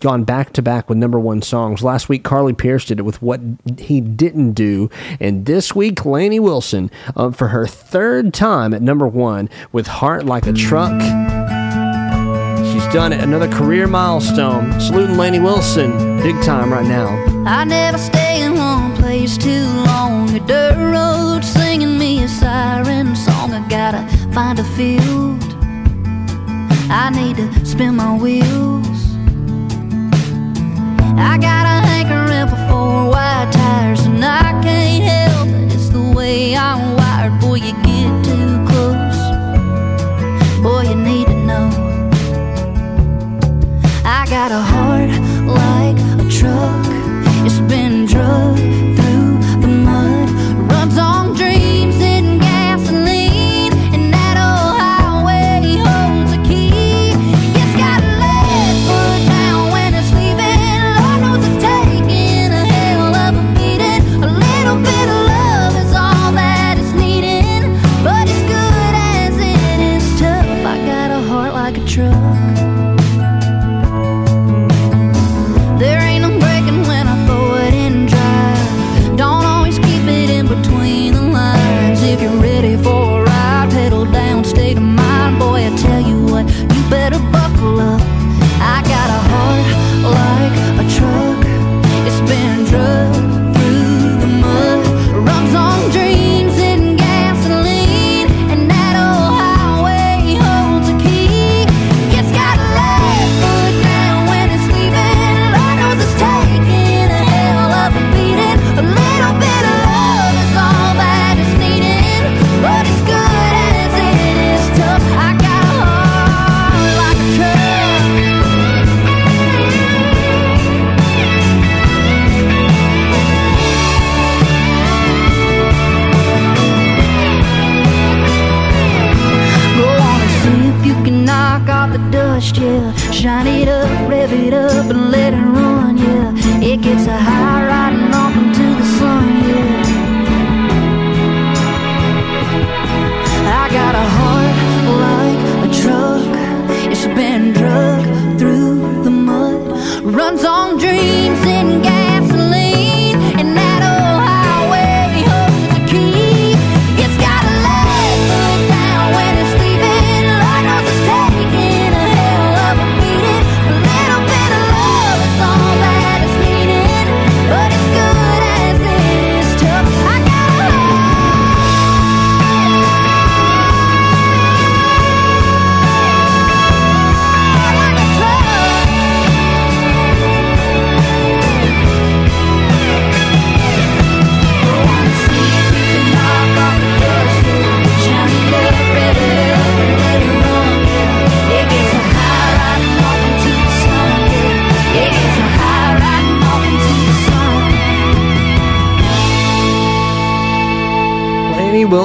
gone back to back with number one songs. Last week, Carly Pearce did it with What He Didn't Do, and this week, Lainey Wilson for her third time at number one with Heart Like a Truck. Done it, another career milestone. Saluting Lainey Wilson, big time right now. I never stay in one place too long. A dirt road singing me a siren song. I gotta find a field. I need to spin my wheels. I got a hankering for four wide tires, and I can't help it. It's the way I'm wired. Boy, you get too got a heart like a truck. It's been drugged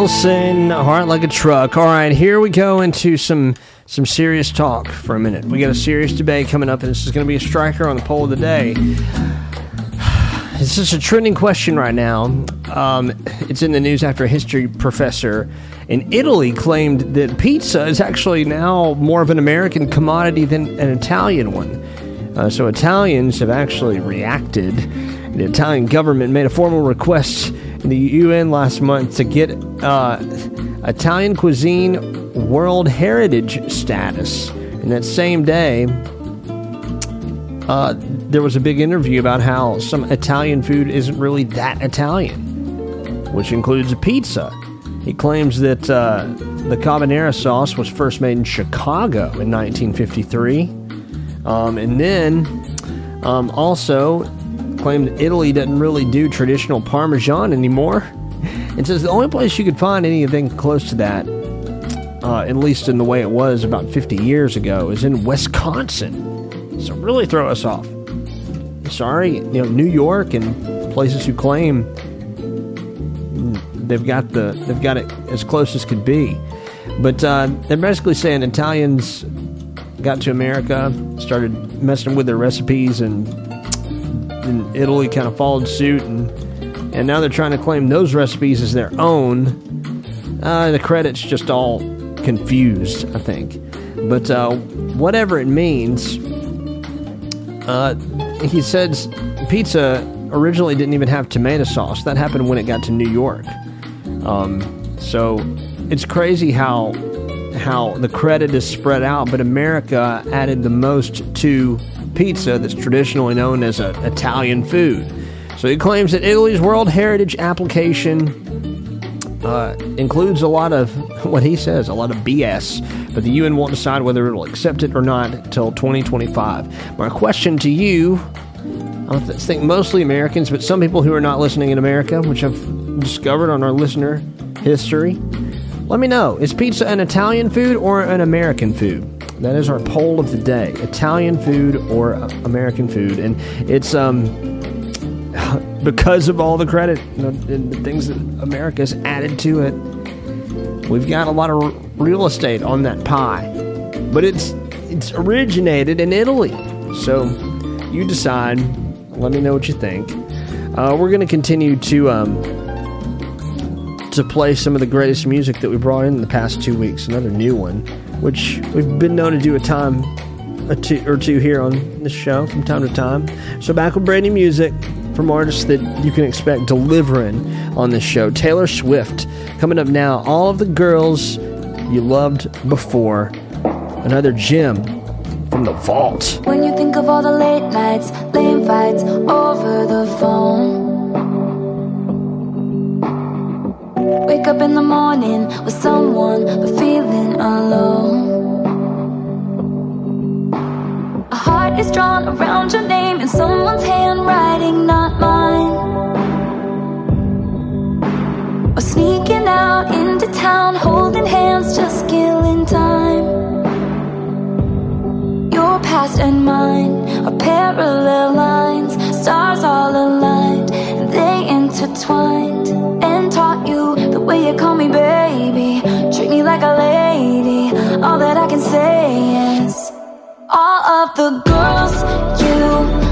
Wilson, Heart Like a Truck. All right, here we go into some some serious talk for a minute. We got a serious debate coming up, and this is going to be a striker on the poll of the day. This is a trending question right now. Um, it's in the news after a history professor in Italy claimed that pizza is actually now more of an American commodity than an Italian one. Uh, so Italians have actually reacted. The Italian government made a formal request in the UN last month to get uh, Italian cuisine World Heritage status. And that same day, uh, there was a big interview about how some Italian food isn't really that Italian. which includes pizza. He claims that uh, the carbonara sauce was first made in Chicago in 1953. Um, and then um, also claimed Italy doesn't really do traditional Parmesan anymore. It says the only place you could find anything close to that, uh, at least in the way it was about 50 years ago, is in Wisconsin. So really throw us off. Sorry, you know, New York and places who claim they've got the they've got it as close as could be. But uh, they're basically saying Italians got to America, started messing with their recipes, and, and Italy kind of followed suit, and and now they're trying to claim those recipes as their own. Uh, the credit's just all confused, I think. But uh, whatever it means, uh, he says pizza originally didn't even have tomato sauce. That happened when it got to New York. Um, so it's crazy how how the credit is spread out, but America added the most to pizza that's traditionally known as a Italian food. So he claims that Italy's World Heritage application uh, includes a lot of what he says, a lot of BS, but the UN won't decide whether it'll accept it or not until 2025. My question to you I think mostly Americans, but some people who are not listening in America, which I've discovered on our listener history. Let me know. Is pizza an Italian food or an American food? That is our poll of the day: Italian food or American food, and it's um because of all the credit and the things that America's added to it. We've got a lot of real estate on that pie, but it's it's originated in Italy. So you decide. Let me know what you think. Uh, we're going to continue to um, to play some of the greatest music that we brought in, the past two weeks. Another new one, which we've been known to do a time a two, or two here on the show from time to time. So back with brand new music from artists that you can expect delivering on this show. Taylor Swift coming up now. All of the girls you loved before. Another gem from the vault. When you think of all the late nights, lame fights over the phone. Wake up in the morning with someone, but feeling alone. A heart is drawn around your name in someone's handwriting, not mine. Or sneaking out into town, holding hands, just killing time. Your past and mine are parallel lines, stars all aligned, and they intertwined. And taught you way you call me baby, treat me like a lady. All that I can say is, all of the girls you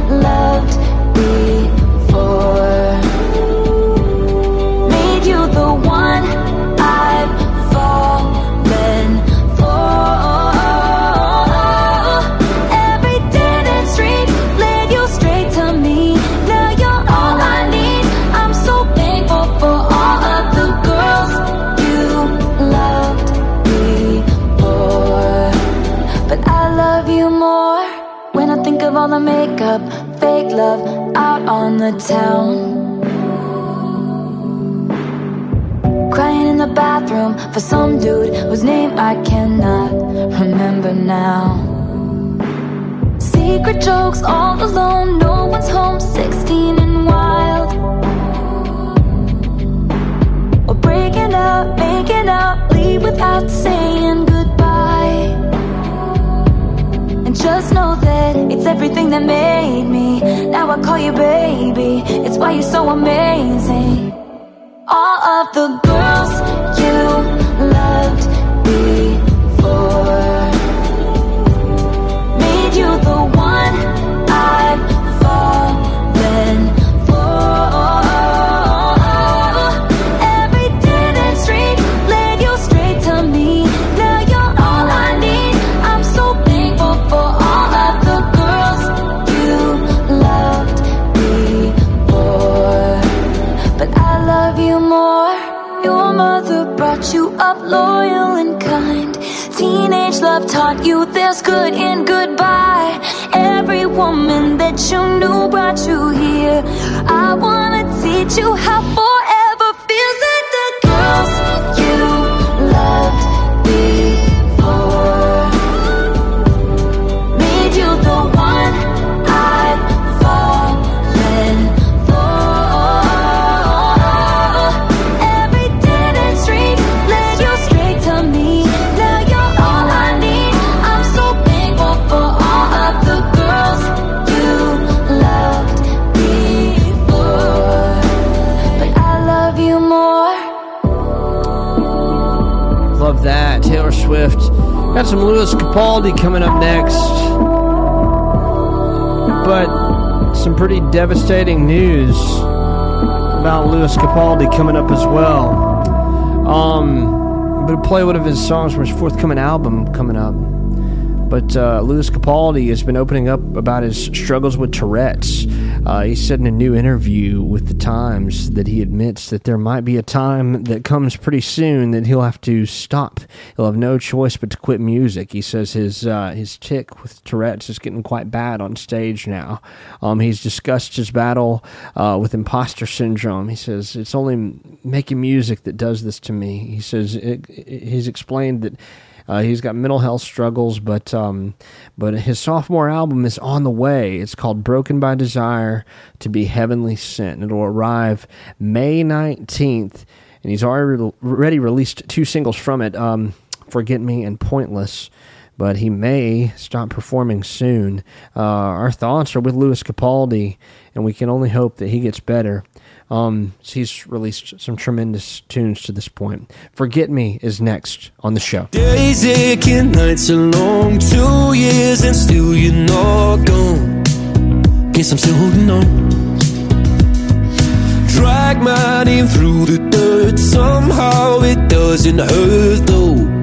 the town. Crying in the bathroom for some dude whose name I cannot remember now. Secret jokes all alone, no one's home, 16 and wild. Or breaking up, making up, leave without saying goodbye. Just know that it's everything that made me. Now I call you baby, it's why you're so amazing. Good in goodbye. Every woman that you knew brought you here. I wanna teach you how Capaldi coming up next. But some pretty devastating news about Lewis Capaldi coming up as well. Um, but play one of his songs from his forthcoming album coming up. But uh, Lewis Capaldi has been opening up about his struggles with Tourette's. Uh, he said in a new interview with the Times that he admits that there might be a time that comes pretty soon that he'll have to stop. He'll have no choice but to quit music. He says his uh, his tick with Tourette's is getting quite bad on stage now. Um, he's discussed his battle uh, with imposter syndrome. He says it's only making music that does this to me. He says it, it, he's explained that. Uh, he's got mental health struggles, but um, but his sophomore album is on the way. It's called "Broken by Desire to Be Heavenly Sent." It'll arrive May nineteenth, and he's already already released two singles from it: um, "Forget Me" and "Pointless." But he may stop performing soon. Uh, our thoughts are with Lewis Capaldi, and we can only hope that he gets better. Um, he's released some tremendous tunes to this point. Forget Me is next on the show. Days aching, nights are long, two years and still you're not gone. Guess I'm still holding on. Drag my name through the dirt, somehow it doesn't hurt though.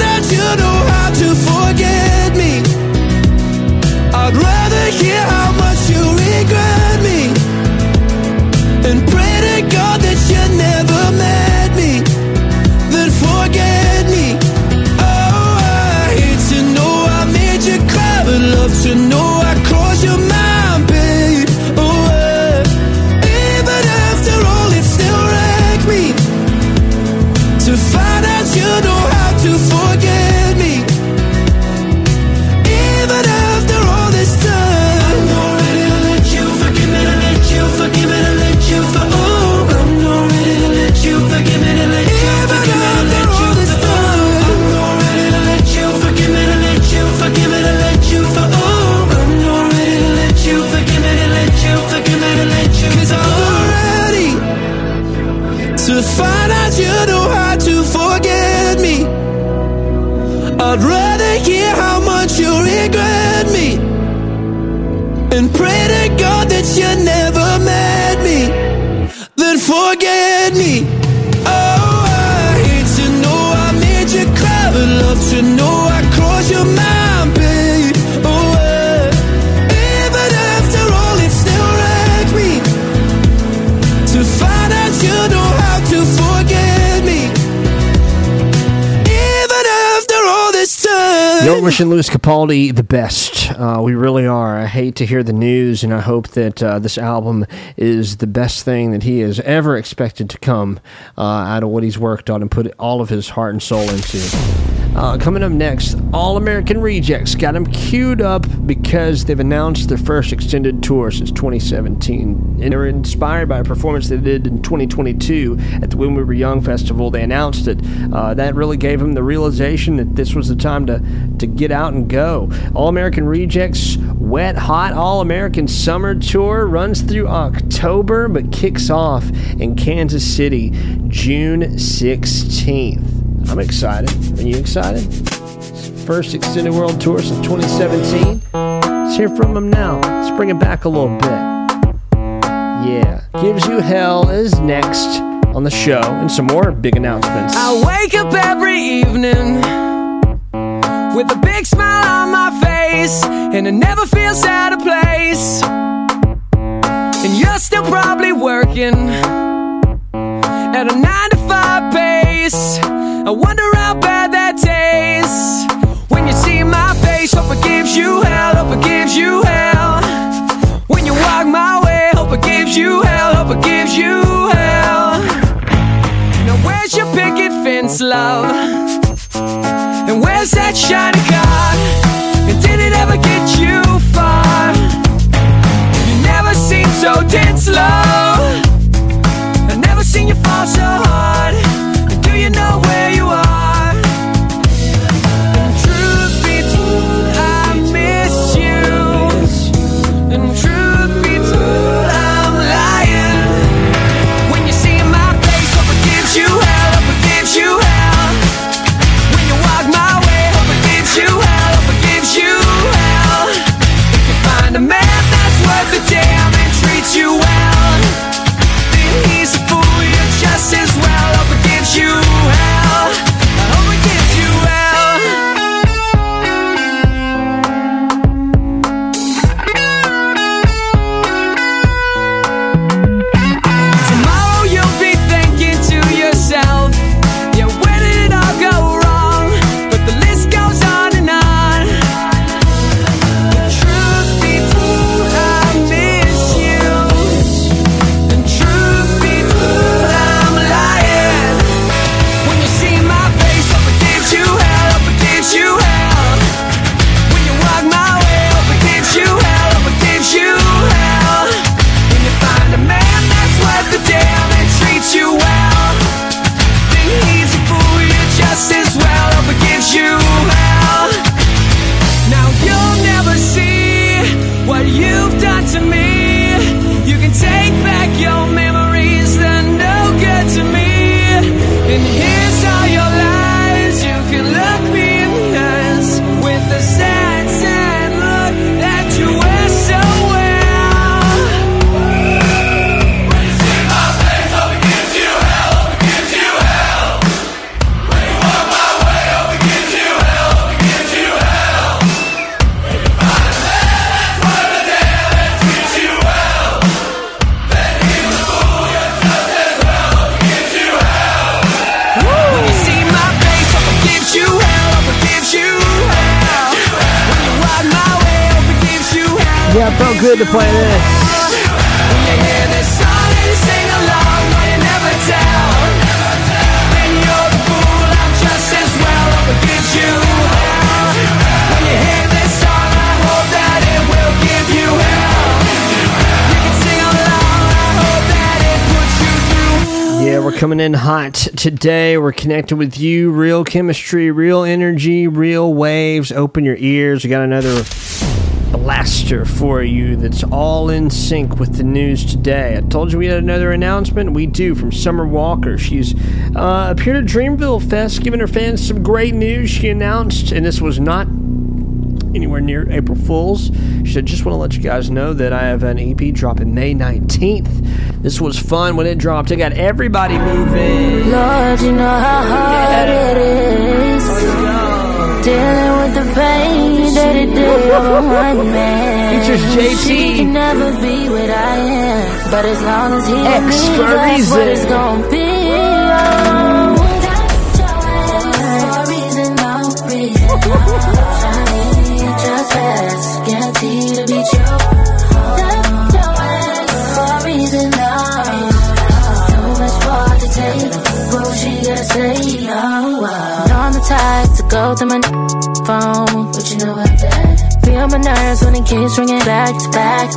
out you know how to forget me. I'd rather hear how much you regret me and pray to God I'd wishing Lewis Capaldi the best. Uh, we really are. I hate to hear the news, and I hope that uh, this album is the best thing that he has ever expected to come uh, out of what he's worked on and put all of his heart and soul into. Uh, coming up next, All American Rejects got them queued up because they've announced their first extended tour since 2017. And they were inspired by a performance they did in 2022 at the When We Were Young Festival. They announced it. Uh, that really gave them the realization that this was the time to, to get out and go. All American Rejects Wet Hot All American Summer Tour runs through October but kicks off in Kansas City June 16th. I'm excited. Are you excited? First extended world tour since 2017. Let's hear from them now. Let's bring it back a little bit. Yeah. Gives You Hell is next on the show and some more big announcements. I wake up every evening with a big smile on my face, and it never feels out of place. And you're still probably working at a nine to five pace. I wonder how bad that tastes when you see my face. Hope it gives you hell, hope it gives you hell. When you walk my way, hope it gives you hell, hope it gives you hell. Now where's your picket fence, love? Where's that shiny car? And did it ever get you far? You never seem so tense, love. I hope that it puts you through. Yeah, we're coming in hot today. We're connected with you. Real chemistry, real energy, real waves. Open your ears. We got another blaster for you that's all in sync with the news today. I told you we had another announcement. We do from Summer Walker. She's uh, appeared at Dreamville Fest, giving her fans some great news. She announced, and this was not anywhere near April Fool's. She said, just want to let you guys know that I have an EP dropping May 19th. This was fun when it dropped. It got everybody moving. Lord, you know how hard it is dealing with the pain that it did on one man. Features JT. She can never be what I am, but as long as he X me, that's what it's gonna be. Call to my phone. What you know about that? Be on my nerves when it keeps ringing back to back.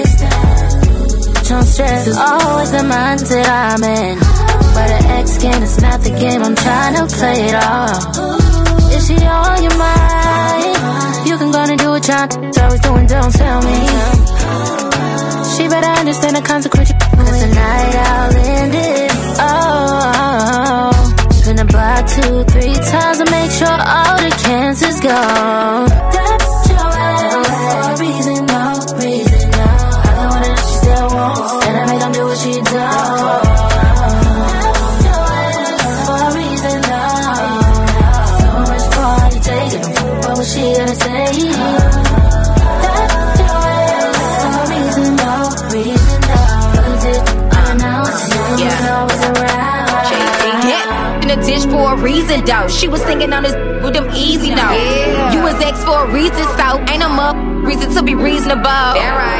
It's that. Don't stress, it's always the mindset I'm in. But an ex game is not the game, I'm trying to play it all. Is she on your mind? You can go and do what y'all always doing, don't tell me. She better understand the consequence. Cause the night I'll end it. Block two, three times to make sure all the cancer's gone. Reason, though. She was thinking on this with them easy notes. You was ex for a reason, so ain't no more reason to be reasonable.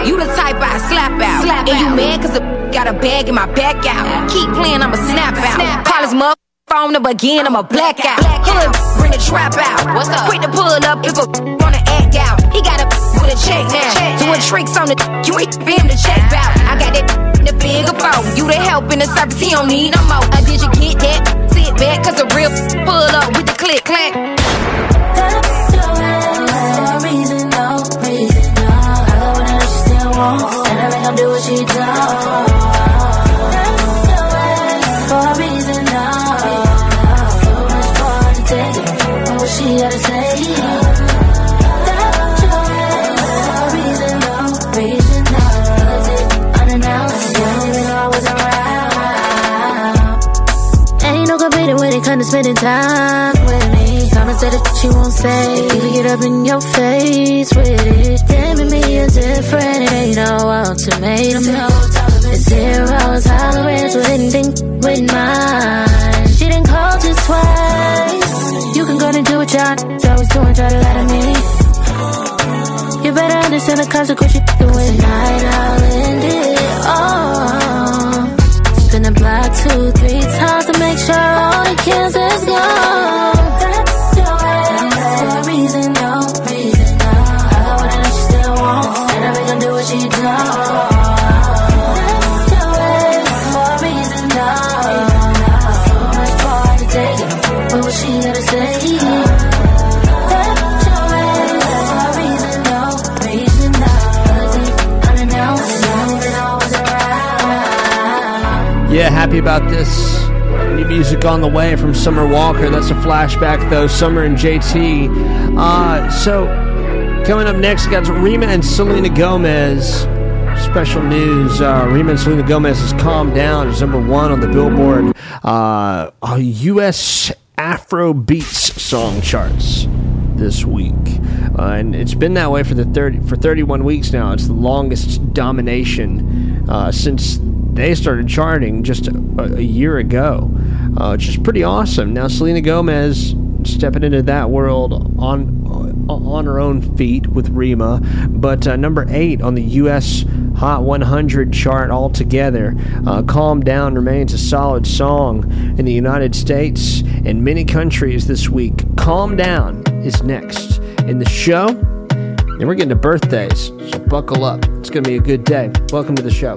You the type I slap out. and you mad cause the got a bag in my back out. Keep playing, I'ma snap out. Call his mother. Phone up again, I'ma black out. Hood, bring the trap out. What's up? Quick to pull up if a wanna act out. He got a with a check now. Doing tricks on the you ain't him to check out. I got that in the figure phone. You the help in the service, he don't need no more. Uh, did you get that? Sit back, cause the real pull up with the click clack. A reason, no reason, no. I go with her, she still and I do what she does. Spending time with me. Time say the shit you won't say. Even get up in your face with it. Damn, it me you're different. It ain't no ultimatum. No. Zero tolerance with anything with mine. She didn't call just twice. You can go and do what y'all always doing, try to lie to me. You better understand the consequence you doing. Tonight I'll end it. Oh. Spin the block two, three times to make sure all the cancer's happy about this. New music on the way from Summer Walker. That's a flashback, though. Summer and JT. Uh, so, coming up next, got Rema and Selena Gomez. Special news: uh, Rema and Selena Gomez has calmed down. It's number one on the Billboard uh, U.S. Afro Beats song charts this week, uh, and it's been that way for the thirty for 31 weeks now. It's the longest domination uh, since they started charting just a, a year ago, uh, which is pretty awesome. Now Selena Gomez stepping into that world on on her own feet with Rema, but uh, number eight on the U.S. Hot 100 chart altogether. Uh, Calm Down remains a solid song in the United States and many countries this week. Calm Down is next in the show. And we're getting to birthdays, so buckle up. It's going to be a good day. Welcome to the show.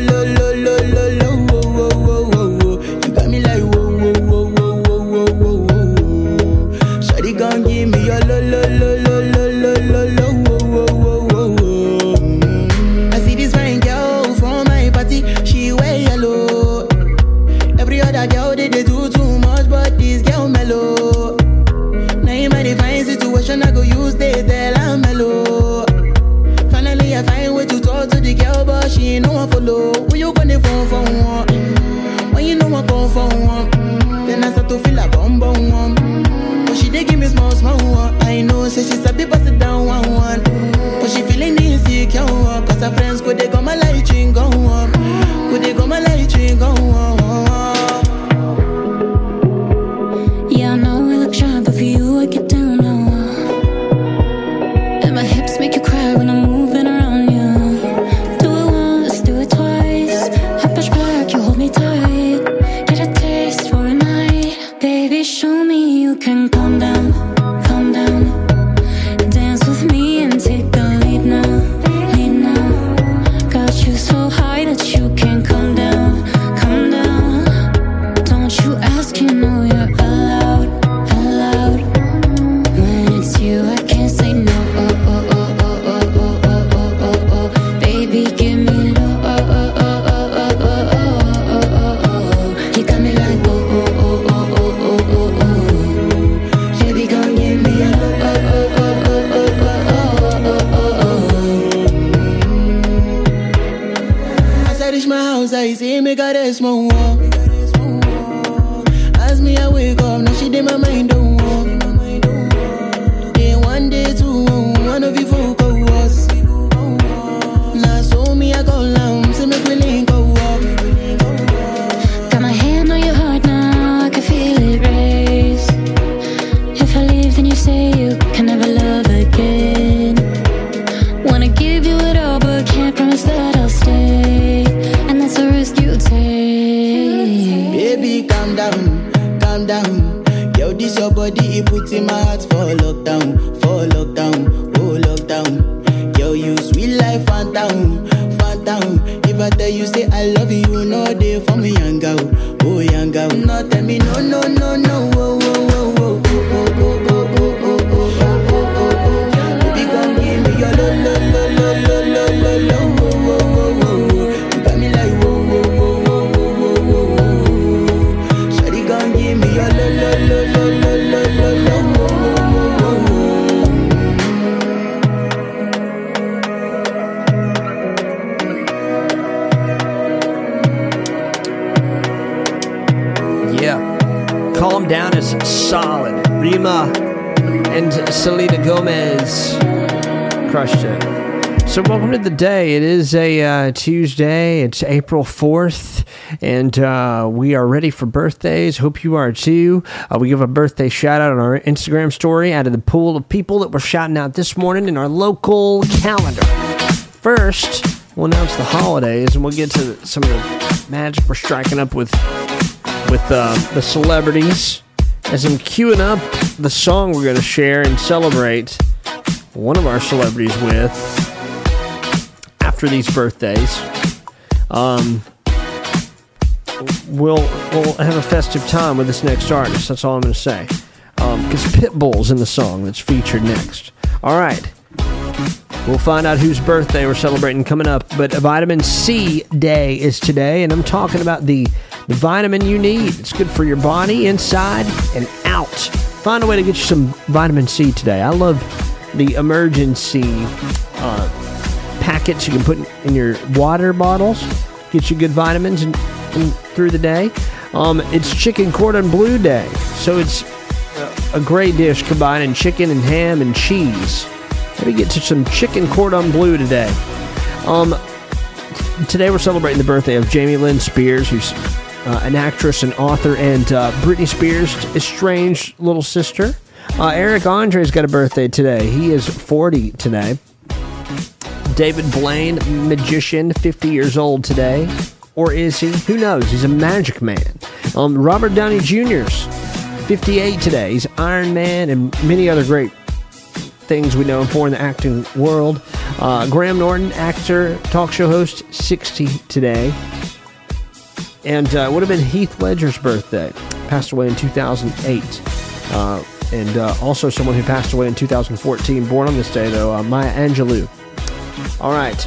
Tuesday. It's April 4th, and uh, we are ready for birthdays. Hope you are too. Uh, we give a birthday shout out on our Instagram story out of the pool of people that we're shouting out this morning in our local calendar. First, we'll announce the holidays, and we'll get to some of the magic we're striking up with with uh, the celebrities as I'm queuing up the song we're going to share and celebrate one of our celebrities with after these birthdays. Um, we'll we'll have a festive time with this next artist. That's all I'm going to say. Because Pitbull's in the song that's featured next. All right. We'll find out whose birthday we're celebrating coming up. But Vitamin C Day is today, and I'm talking about the, the vitamin you need. It's good for your body, inside and out. Find a way to get you some vitamin C today. I love the emergency uh, packets you can put in your water bottles. Get you good vitamins and, and through the day. Um, it's Chicken Cordon Bleu Day, so it's a great dish combining chicken and ham and cheese. Let me get to some chicken cordon bleu today. Um, today we're celebrating the birthday of Jamie Lynn Spears, who's uh, an actress and author, and uh, Britney Spears' estranged little sister. Uh, Eric Andre's got a birthday today. He is 40 today. David Blaine, magician, 50 years old today. Or is he? Who knows? He's a magic man. Um, Robert Downey Jr.'s 58 today. He's Iron Man and many other great things we know him for in the acting world. Uh, Graham Norton, actor, talk show host, 60 today. And uh, would have been Heath Ledger's birthday. Passed away in 2008. Uh, and uh, also someone who passed away in 2014. Born on this day, though, uh, Maya Angelou. All right.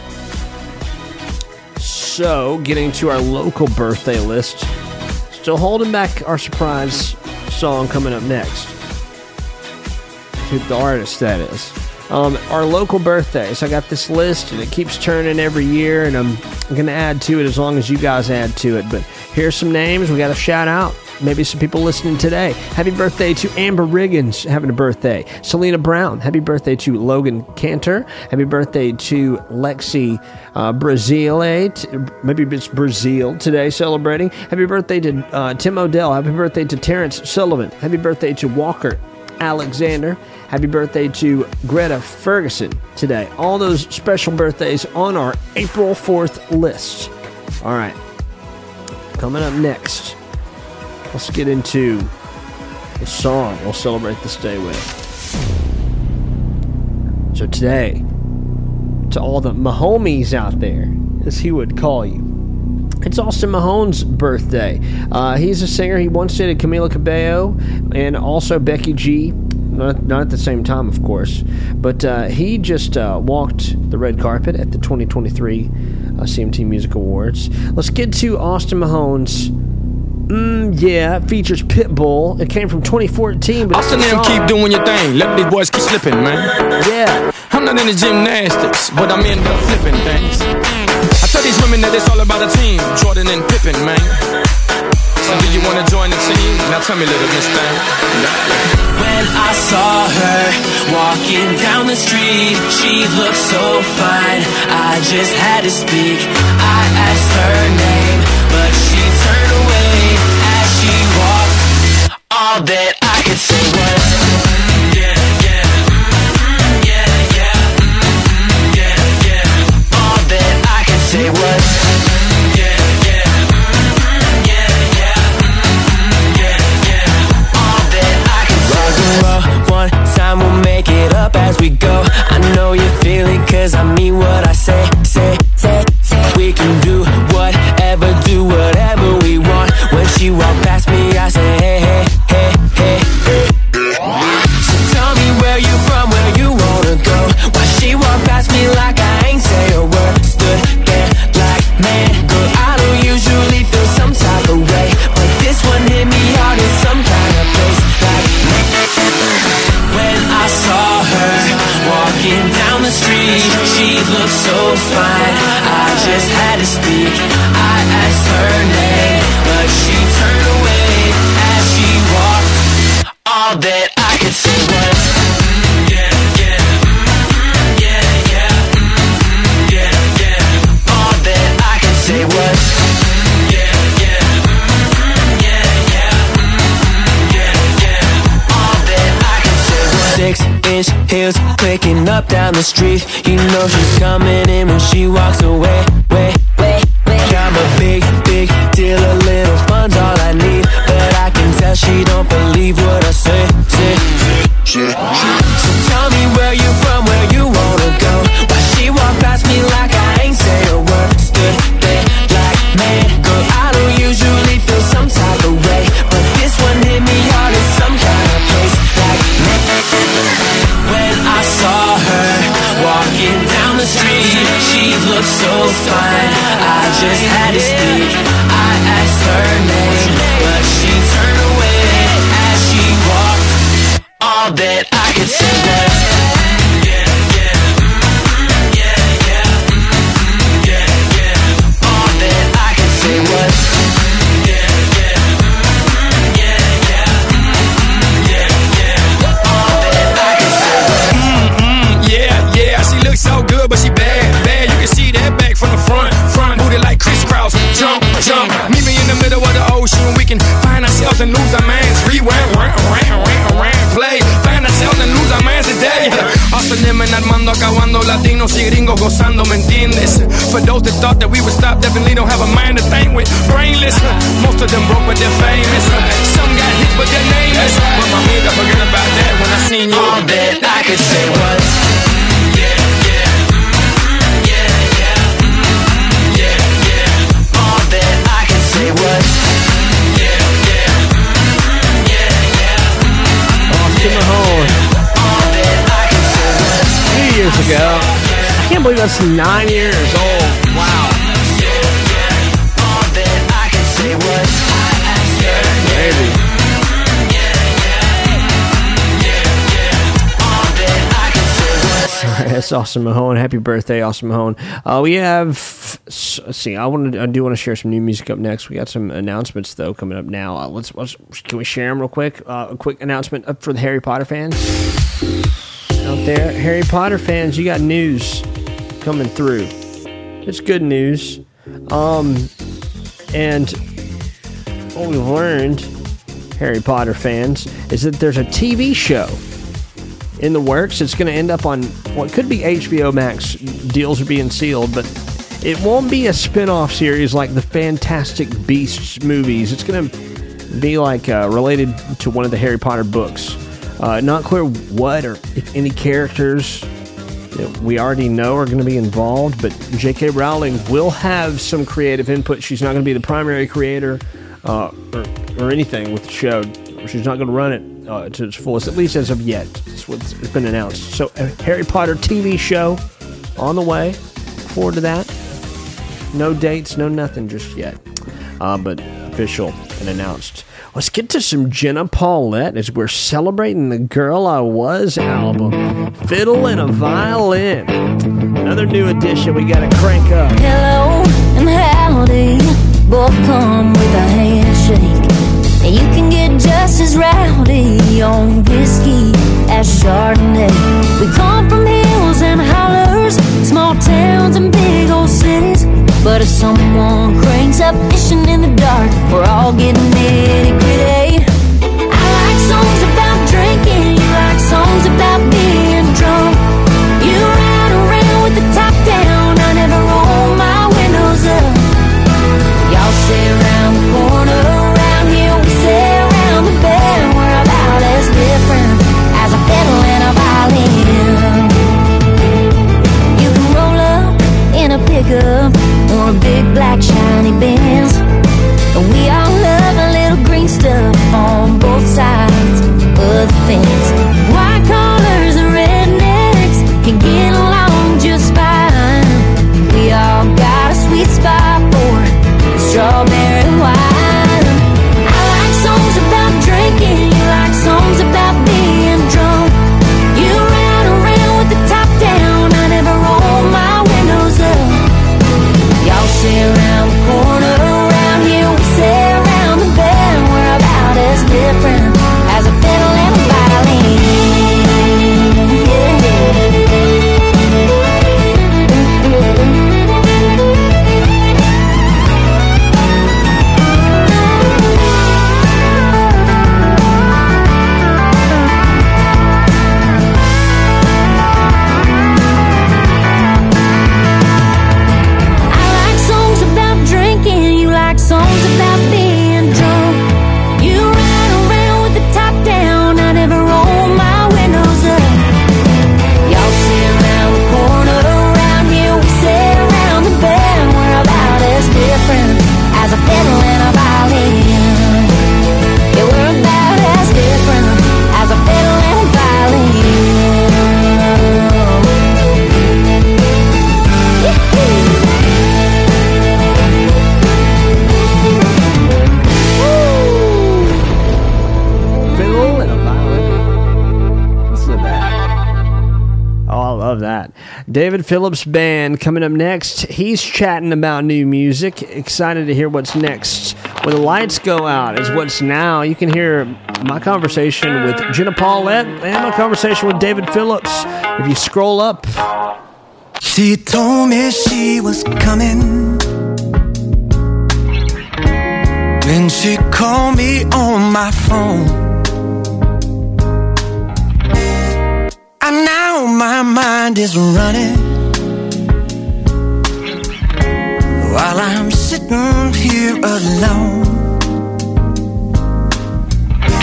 So, getting to our local birthday list. Still holding back our surprise song coming up next. To the artist, that is. Um, our local birthdays. I got this list and it keeps turning every year, and I'm going to add to it as long as you guys add to it. But here's some names we got to shout out. Maybe some people listening today. Happy birthday to Amber Riggins having a birthday. Selena Brown. Happy birthday to Logan Cantor. Happy birthday to Lexi uh, Brazile. T- maybe it's Brazil today celebrating. Happy birthday to uh, Tim Odell. Happy birthday to Terrence Sullivan. Happy birthday to Walker Alexander. Happy birthday to Greta Ferguson today. All those special birthdays on our April 4th list. All right. Coming up next, let's get into the song we'll celebrate this day with. So today, to all the Mahomies out there, as he would call you, it's Austin Mahone's birthday. Uh, he's a singer. He once dated Camila Cabello and also Becky G. Not, not at the same time, of course. But uh, he just uh, walked the red carpet at the 2023 uh, CMT Music Awards. Let's get to Austin Mahone's Mm, yeah, features Pitbull. It came from 2014, but Austin it's a them keep doing your thing. Let these boys keep slipping, man. Yeah. I'm not into gymnastics, but I'm into flipping things. I tell these women that it's all about a team. Jordan and Pippen, man. So do you wanna join the team? Now tell me, little miss thing. When I saw her walking down the street, she looked so fine. I just had to speak. I asked her name, but she turned away as she walked. All that I could say was, yeah, yeah, say was, time we'll make it up as we go. I know you feel it cause I mean what I say, say. Inch heels clicking up down the street. You know she's coming in when she walks away. Way, way, way. I'm a big, big deal. A little fun's all I need, but I can tell she don't believe what I say. Say, say. So tell me where you from, I just had to speak. I asked her name, but she turned away as she walked. All that I could say and lose our minds. Rewind, round, play. Ourselves and lose our minds today. Austin and Armando acabando, latinos y gringos gozando, ¿me entiendes? For those that thought that we would stop, definitely don't have a mind to think with. Brainless, most of them broke, but they're famous. Some got hits, but they're nameless. But my made forget about that when I seen you. All that I could say was, years ago. I can't believe that's nine years old. Wow. Maybe. That's Austin Mahone. Happy birthday, Austin Mahone. Uh, we have. Let's see. I want to. I do want to share some new music up next. We got some announcements though coming up now. Uh, let's, let's. Can we share them real quick? Uh, a quick announcement up for the Harry Potter fans there. Harry Potter fans, you got news coming through. It's good news. Um, and what we've learned, Harry Potter fans, is that there's a TV show in the works. It's going to end up on what could be HBO Max. Deals are being sealed, but it won't be a spin off series like the Fantastic Beasts movies. It's going to be like uh, related to one of the Harry Potter books. Uh, not clear what or if any characters we already know are going to be involved, but J.K. Rowling will have some creative input. She's not going to be the primary creator uh, or, or anything with the show. She's not going to run it uh, to its fullest, at least as of yet. That's what's been announced. So, a Harry Potter TV show on the way. Look forward to that. No dates, no nothing just yet, uh, but official. and announced. Let's get to some Jenna Paulette as we're celebrating the Girl I Was album. Fiddle and a violin. Another new addition we gotta crank up. Hello and howdy, both come with a handshake. And you can get just as rowdy on whiskey David Phillips Band coming up next. He's chatting about new music. Excited to hear what's next. When the lights go out is what's now. You can hear my conversation with Jenna Paulette and my conversation with David Phillips. If you scroll up, She told me she was coming. Then she called me on my phone. And now my mind is running. While I'm sitting here alone.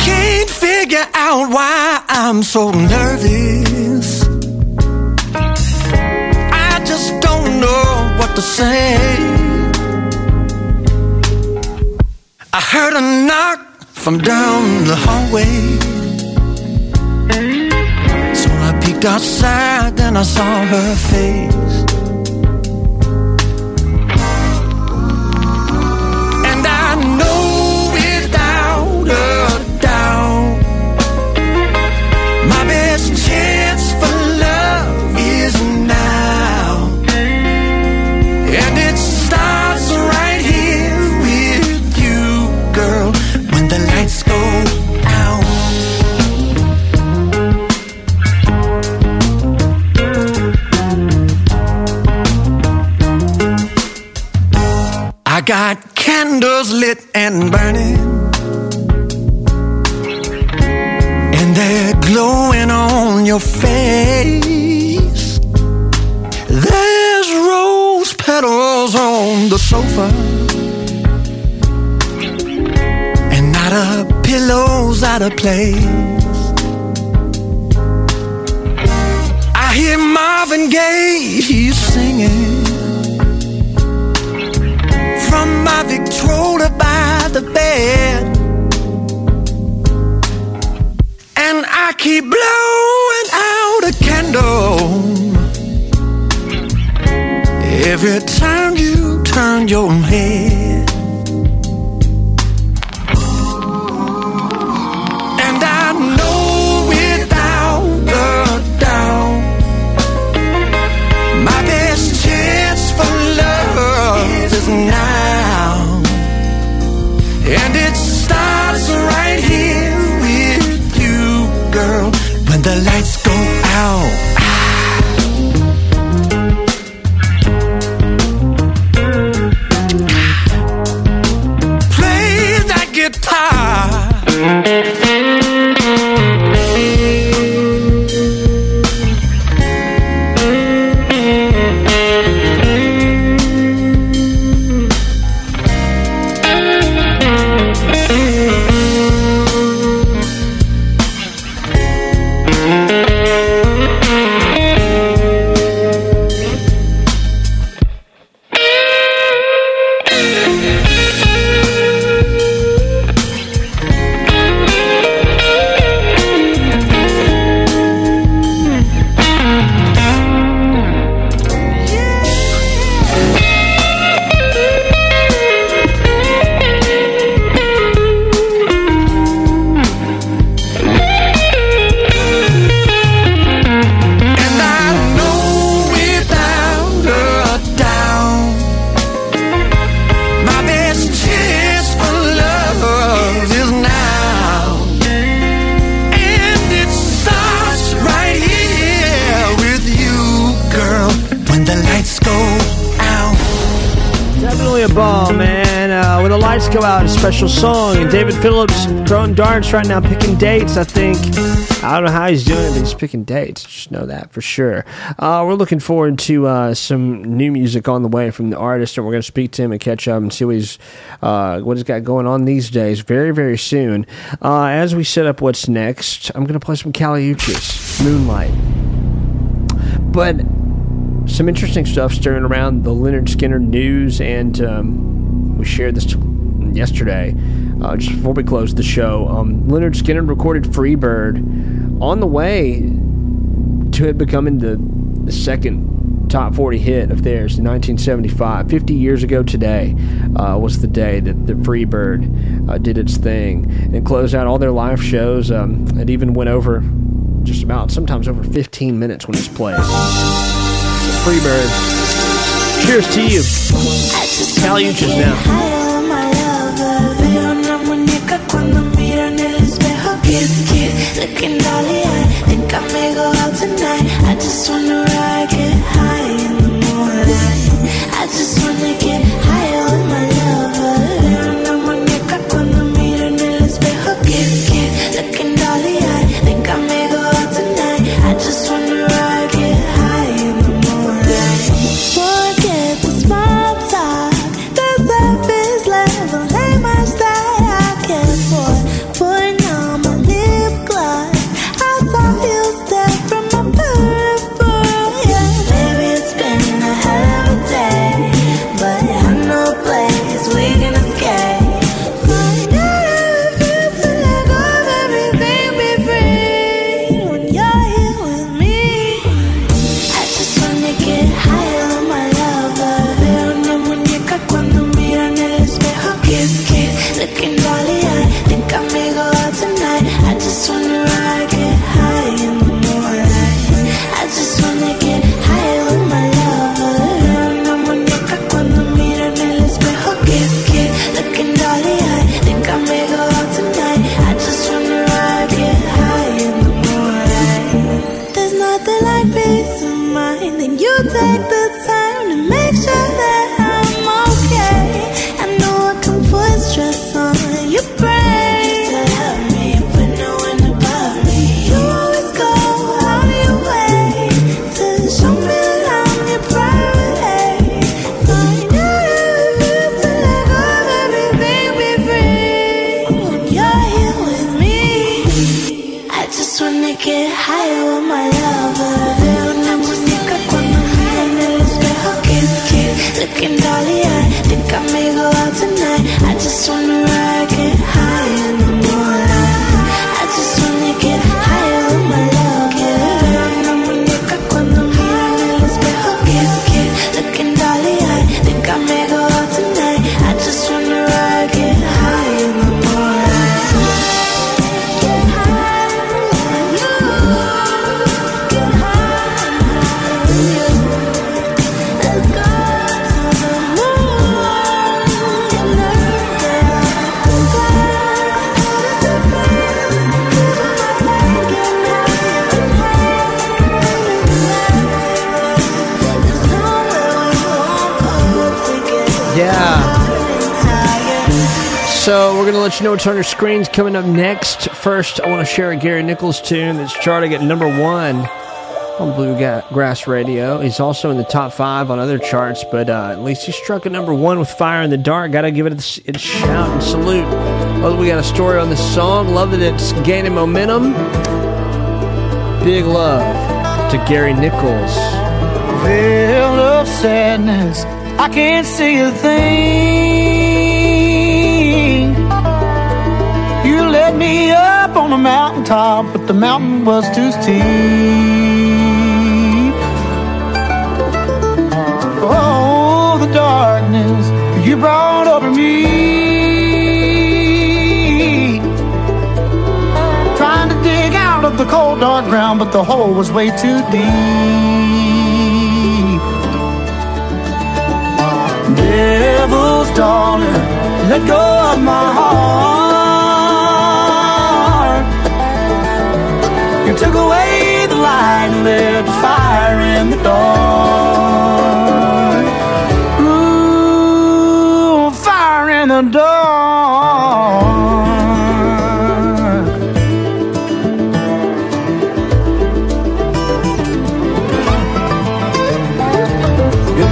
Can't figure out why I'm so nervous. I just don't know what to say. I heard a knock from down the hallway. So I peeked outside, then I saw her face. Candles lit and burning, and they're glowing on your face. There's rose petals on the sofa, and not a pillow's out of place. I hear Marvin Gaye, he's singing my Victrola by the bed. And I keep blowing out a candle every time you turn your head. Phillips throwing darts right now, picking dates. I think I don't know how he's doing it, but he's picking dates. Just know that for sure. Uh, we're looking forward to uh, some new music on the way from the artist, and we're going to speak to him and catch up and see what he's uh, what he's got going on these days. Very very soon. Uh, as we set up what's next, I'm going to play some Kali Uchis, Moonlight. But some interesting stuff stirring around the Lynyrd Skynyrd news, and um, we shared this yesterday. Uh, just before we closed the show, um, Lynyrd Skynyrd recorded "Freebird" on the way to it becoming the, the second top 40 hit of theirs in 1975. 50 years ago today uh, was the day that the Freebird uh, did its thing and closed out all their live shows. Um, it even went over just about sometimes over 15 minutes when it's played. Freebird. Cheers to you. Kali Uchis now. Kiss, kiss, looking dolly eye. Think I may go out tonight. I just wanna ride, get high in the moonlight. I just wanna get know what's on your screens coming up next. First, I want to share a Gary Nichols tune that's charting at number one on Bluegrass Radio. He's also in the top five on other charts, but uh, at least he struck at number one with Fire in the Dark. Got to give it a, a shout and salute. That we got a story on this song. Love that it's gaining momentum. Big love to Gary Nichols. Veil of sadness, I can't see a thing. You me up on a mountaintop, but the mountain was too steep. Oh, the darkness you brought over me. Trying to dig out of the cold, dark ground, but the hole was way too deep. Devil's daughter, let go of my heart. took away the light and lit the fire in the dawn. Ooh, fire in the dawn.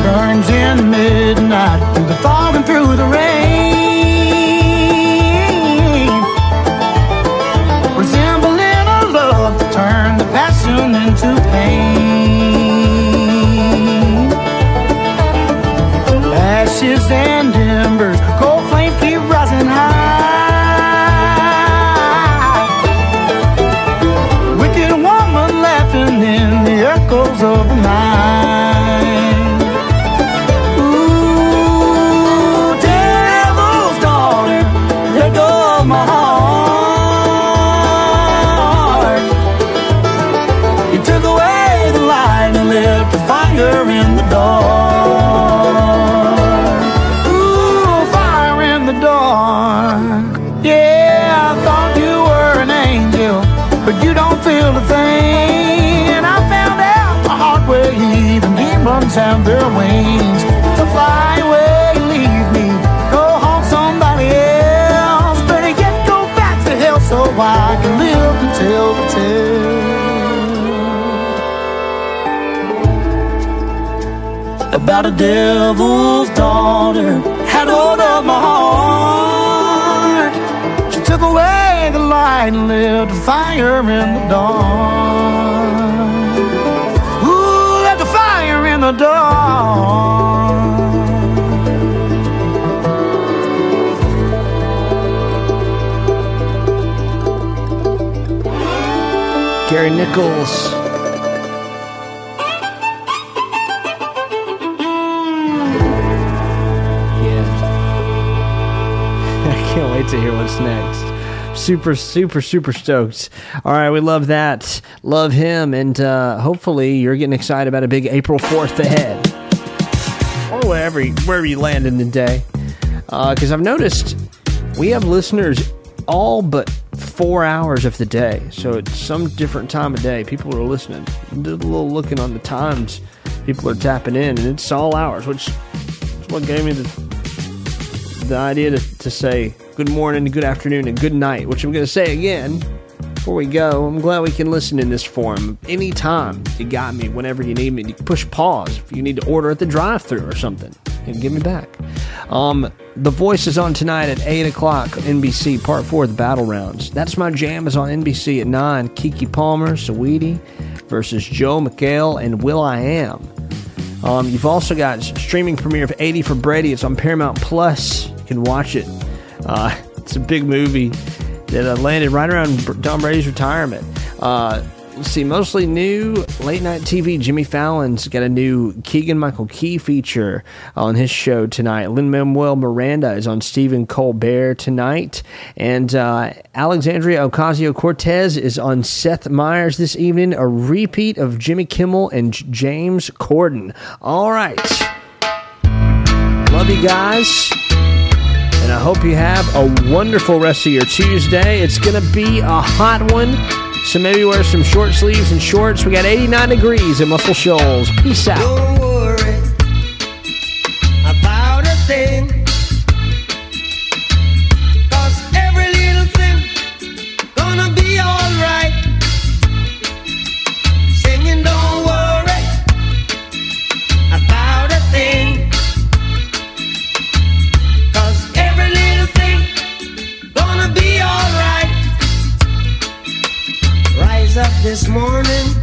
burns in the midnight, through the fog and through the rain. A devil's daughter had hold of my heart. She took away the light and lit a fire in the dark. Ooh, let the fire in the dark. Gary Nichols. To hear what's next. Super, super, super stoked. All right, we love that. Love him. And uh, hopefully you're getting excited about a big April 4th ahead. Or wherever, wherever you land in the day. Because I've noticed we have listeners all but four hours of the day. So it's some different time of day. People are listening. Did a little looking on the times. People are tapping in, and it's all hours, which is what gave me the the idea to, to say good morning, good afternoon, and good night, which I'm going to say again before we go. I'm glad we can listen in this form. Anytime you got me, whenever you need me, you push pause if you need to order at the drive through or something and give me back. Um, the Voice is on tonight at 8 o'clock, NBC, part four of the Battle Rounds. That's My Jam is on NBC at 9. Keke Palmer, Saweetie versus Joel McHale and Will I Am. Um, you've also got streaming premiere of 80 for Brady. It's on Paramount Plus. You can watch it. Uh, it's a big movie that uh, landed right around Tom Brady's retirement. Uh, see, mostly new late night TV. Jimmy Fallon's got a new Keegan Michael Key feature on his show tonight. Lin Manuel Miranda is on Stephen Colbert tonight, and uh, Alexandria Ocasio Cortez is on Seth Meyers this evening. A repeat of Jimmy Kimmel and James Corden. All right, love you guys. And I hope you have a wonderful rest of your Tuesday. It's going to be a hot one. So maybe wear some short sleeves and shorts. We got 89 degrees in Muscle Shoals. Peace out. this morning.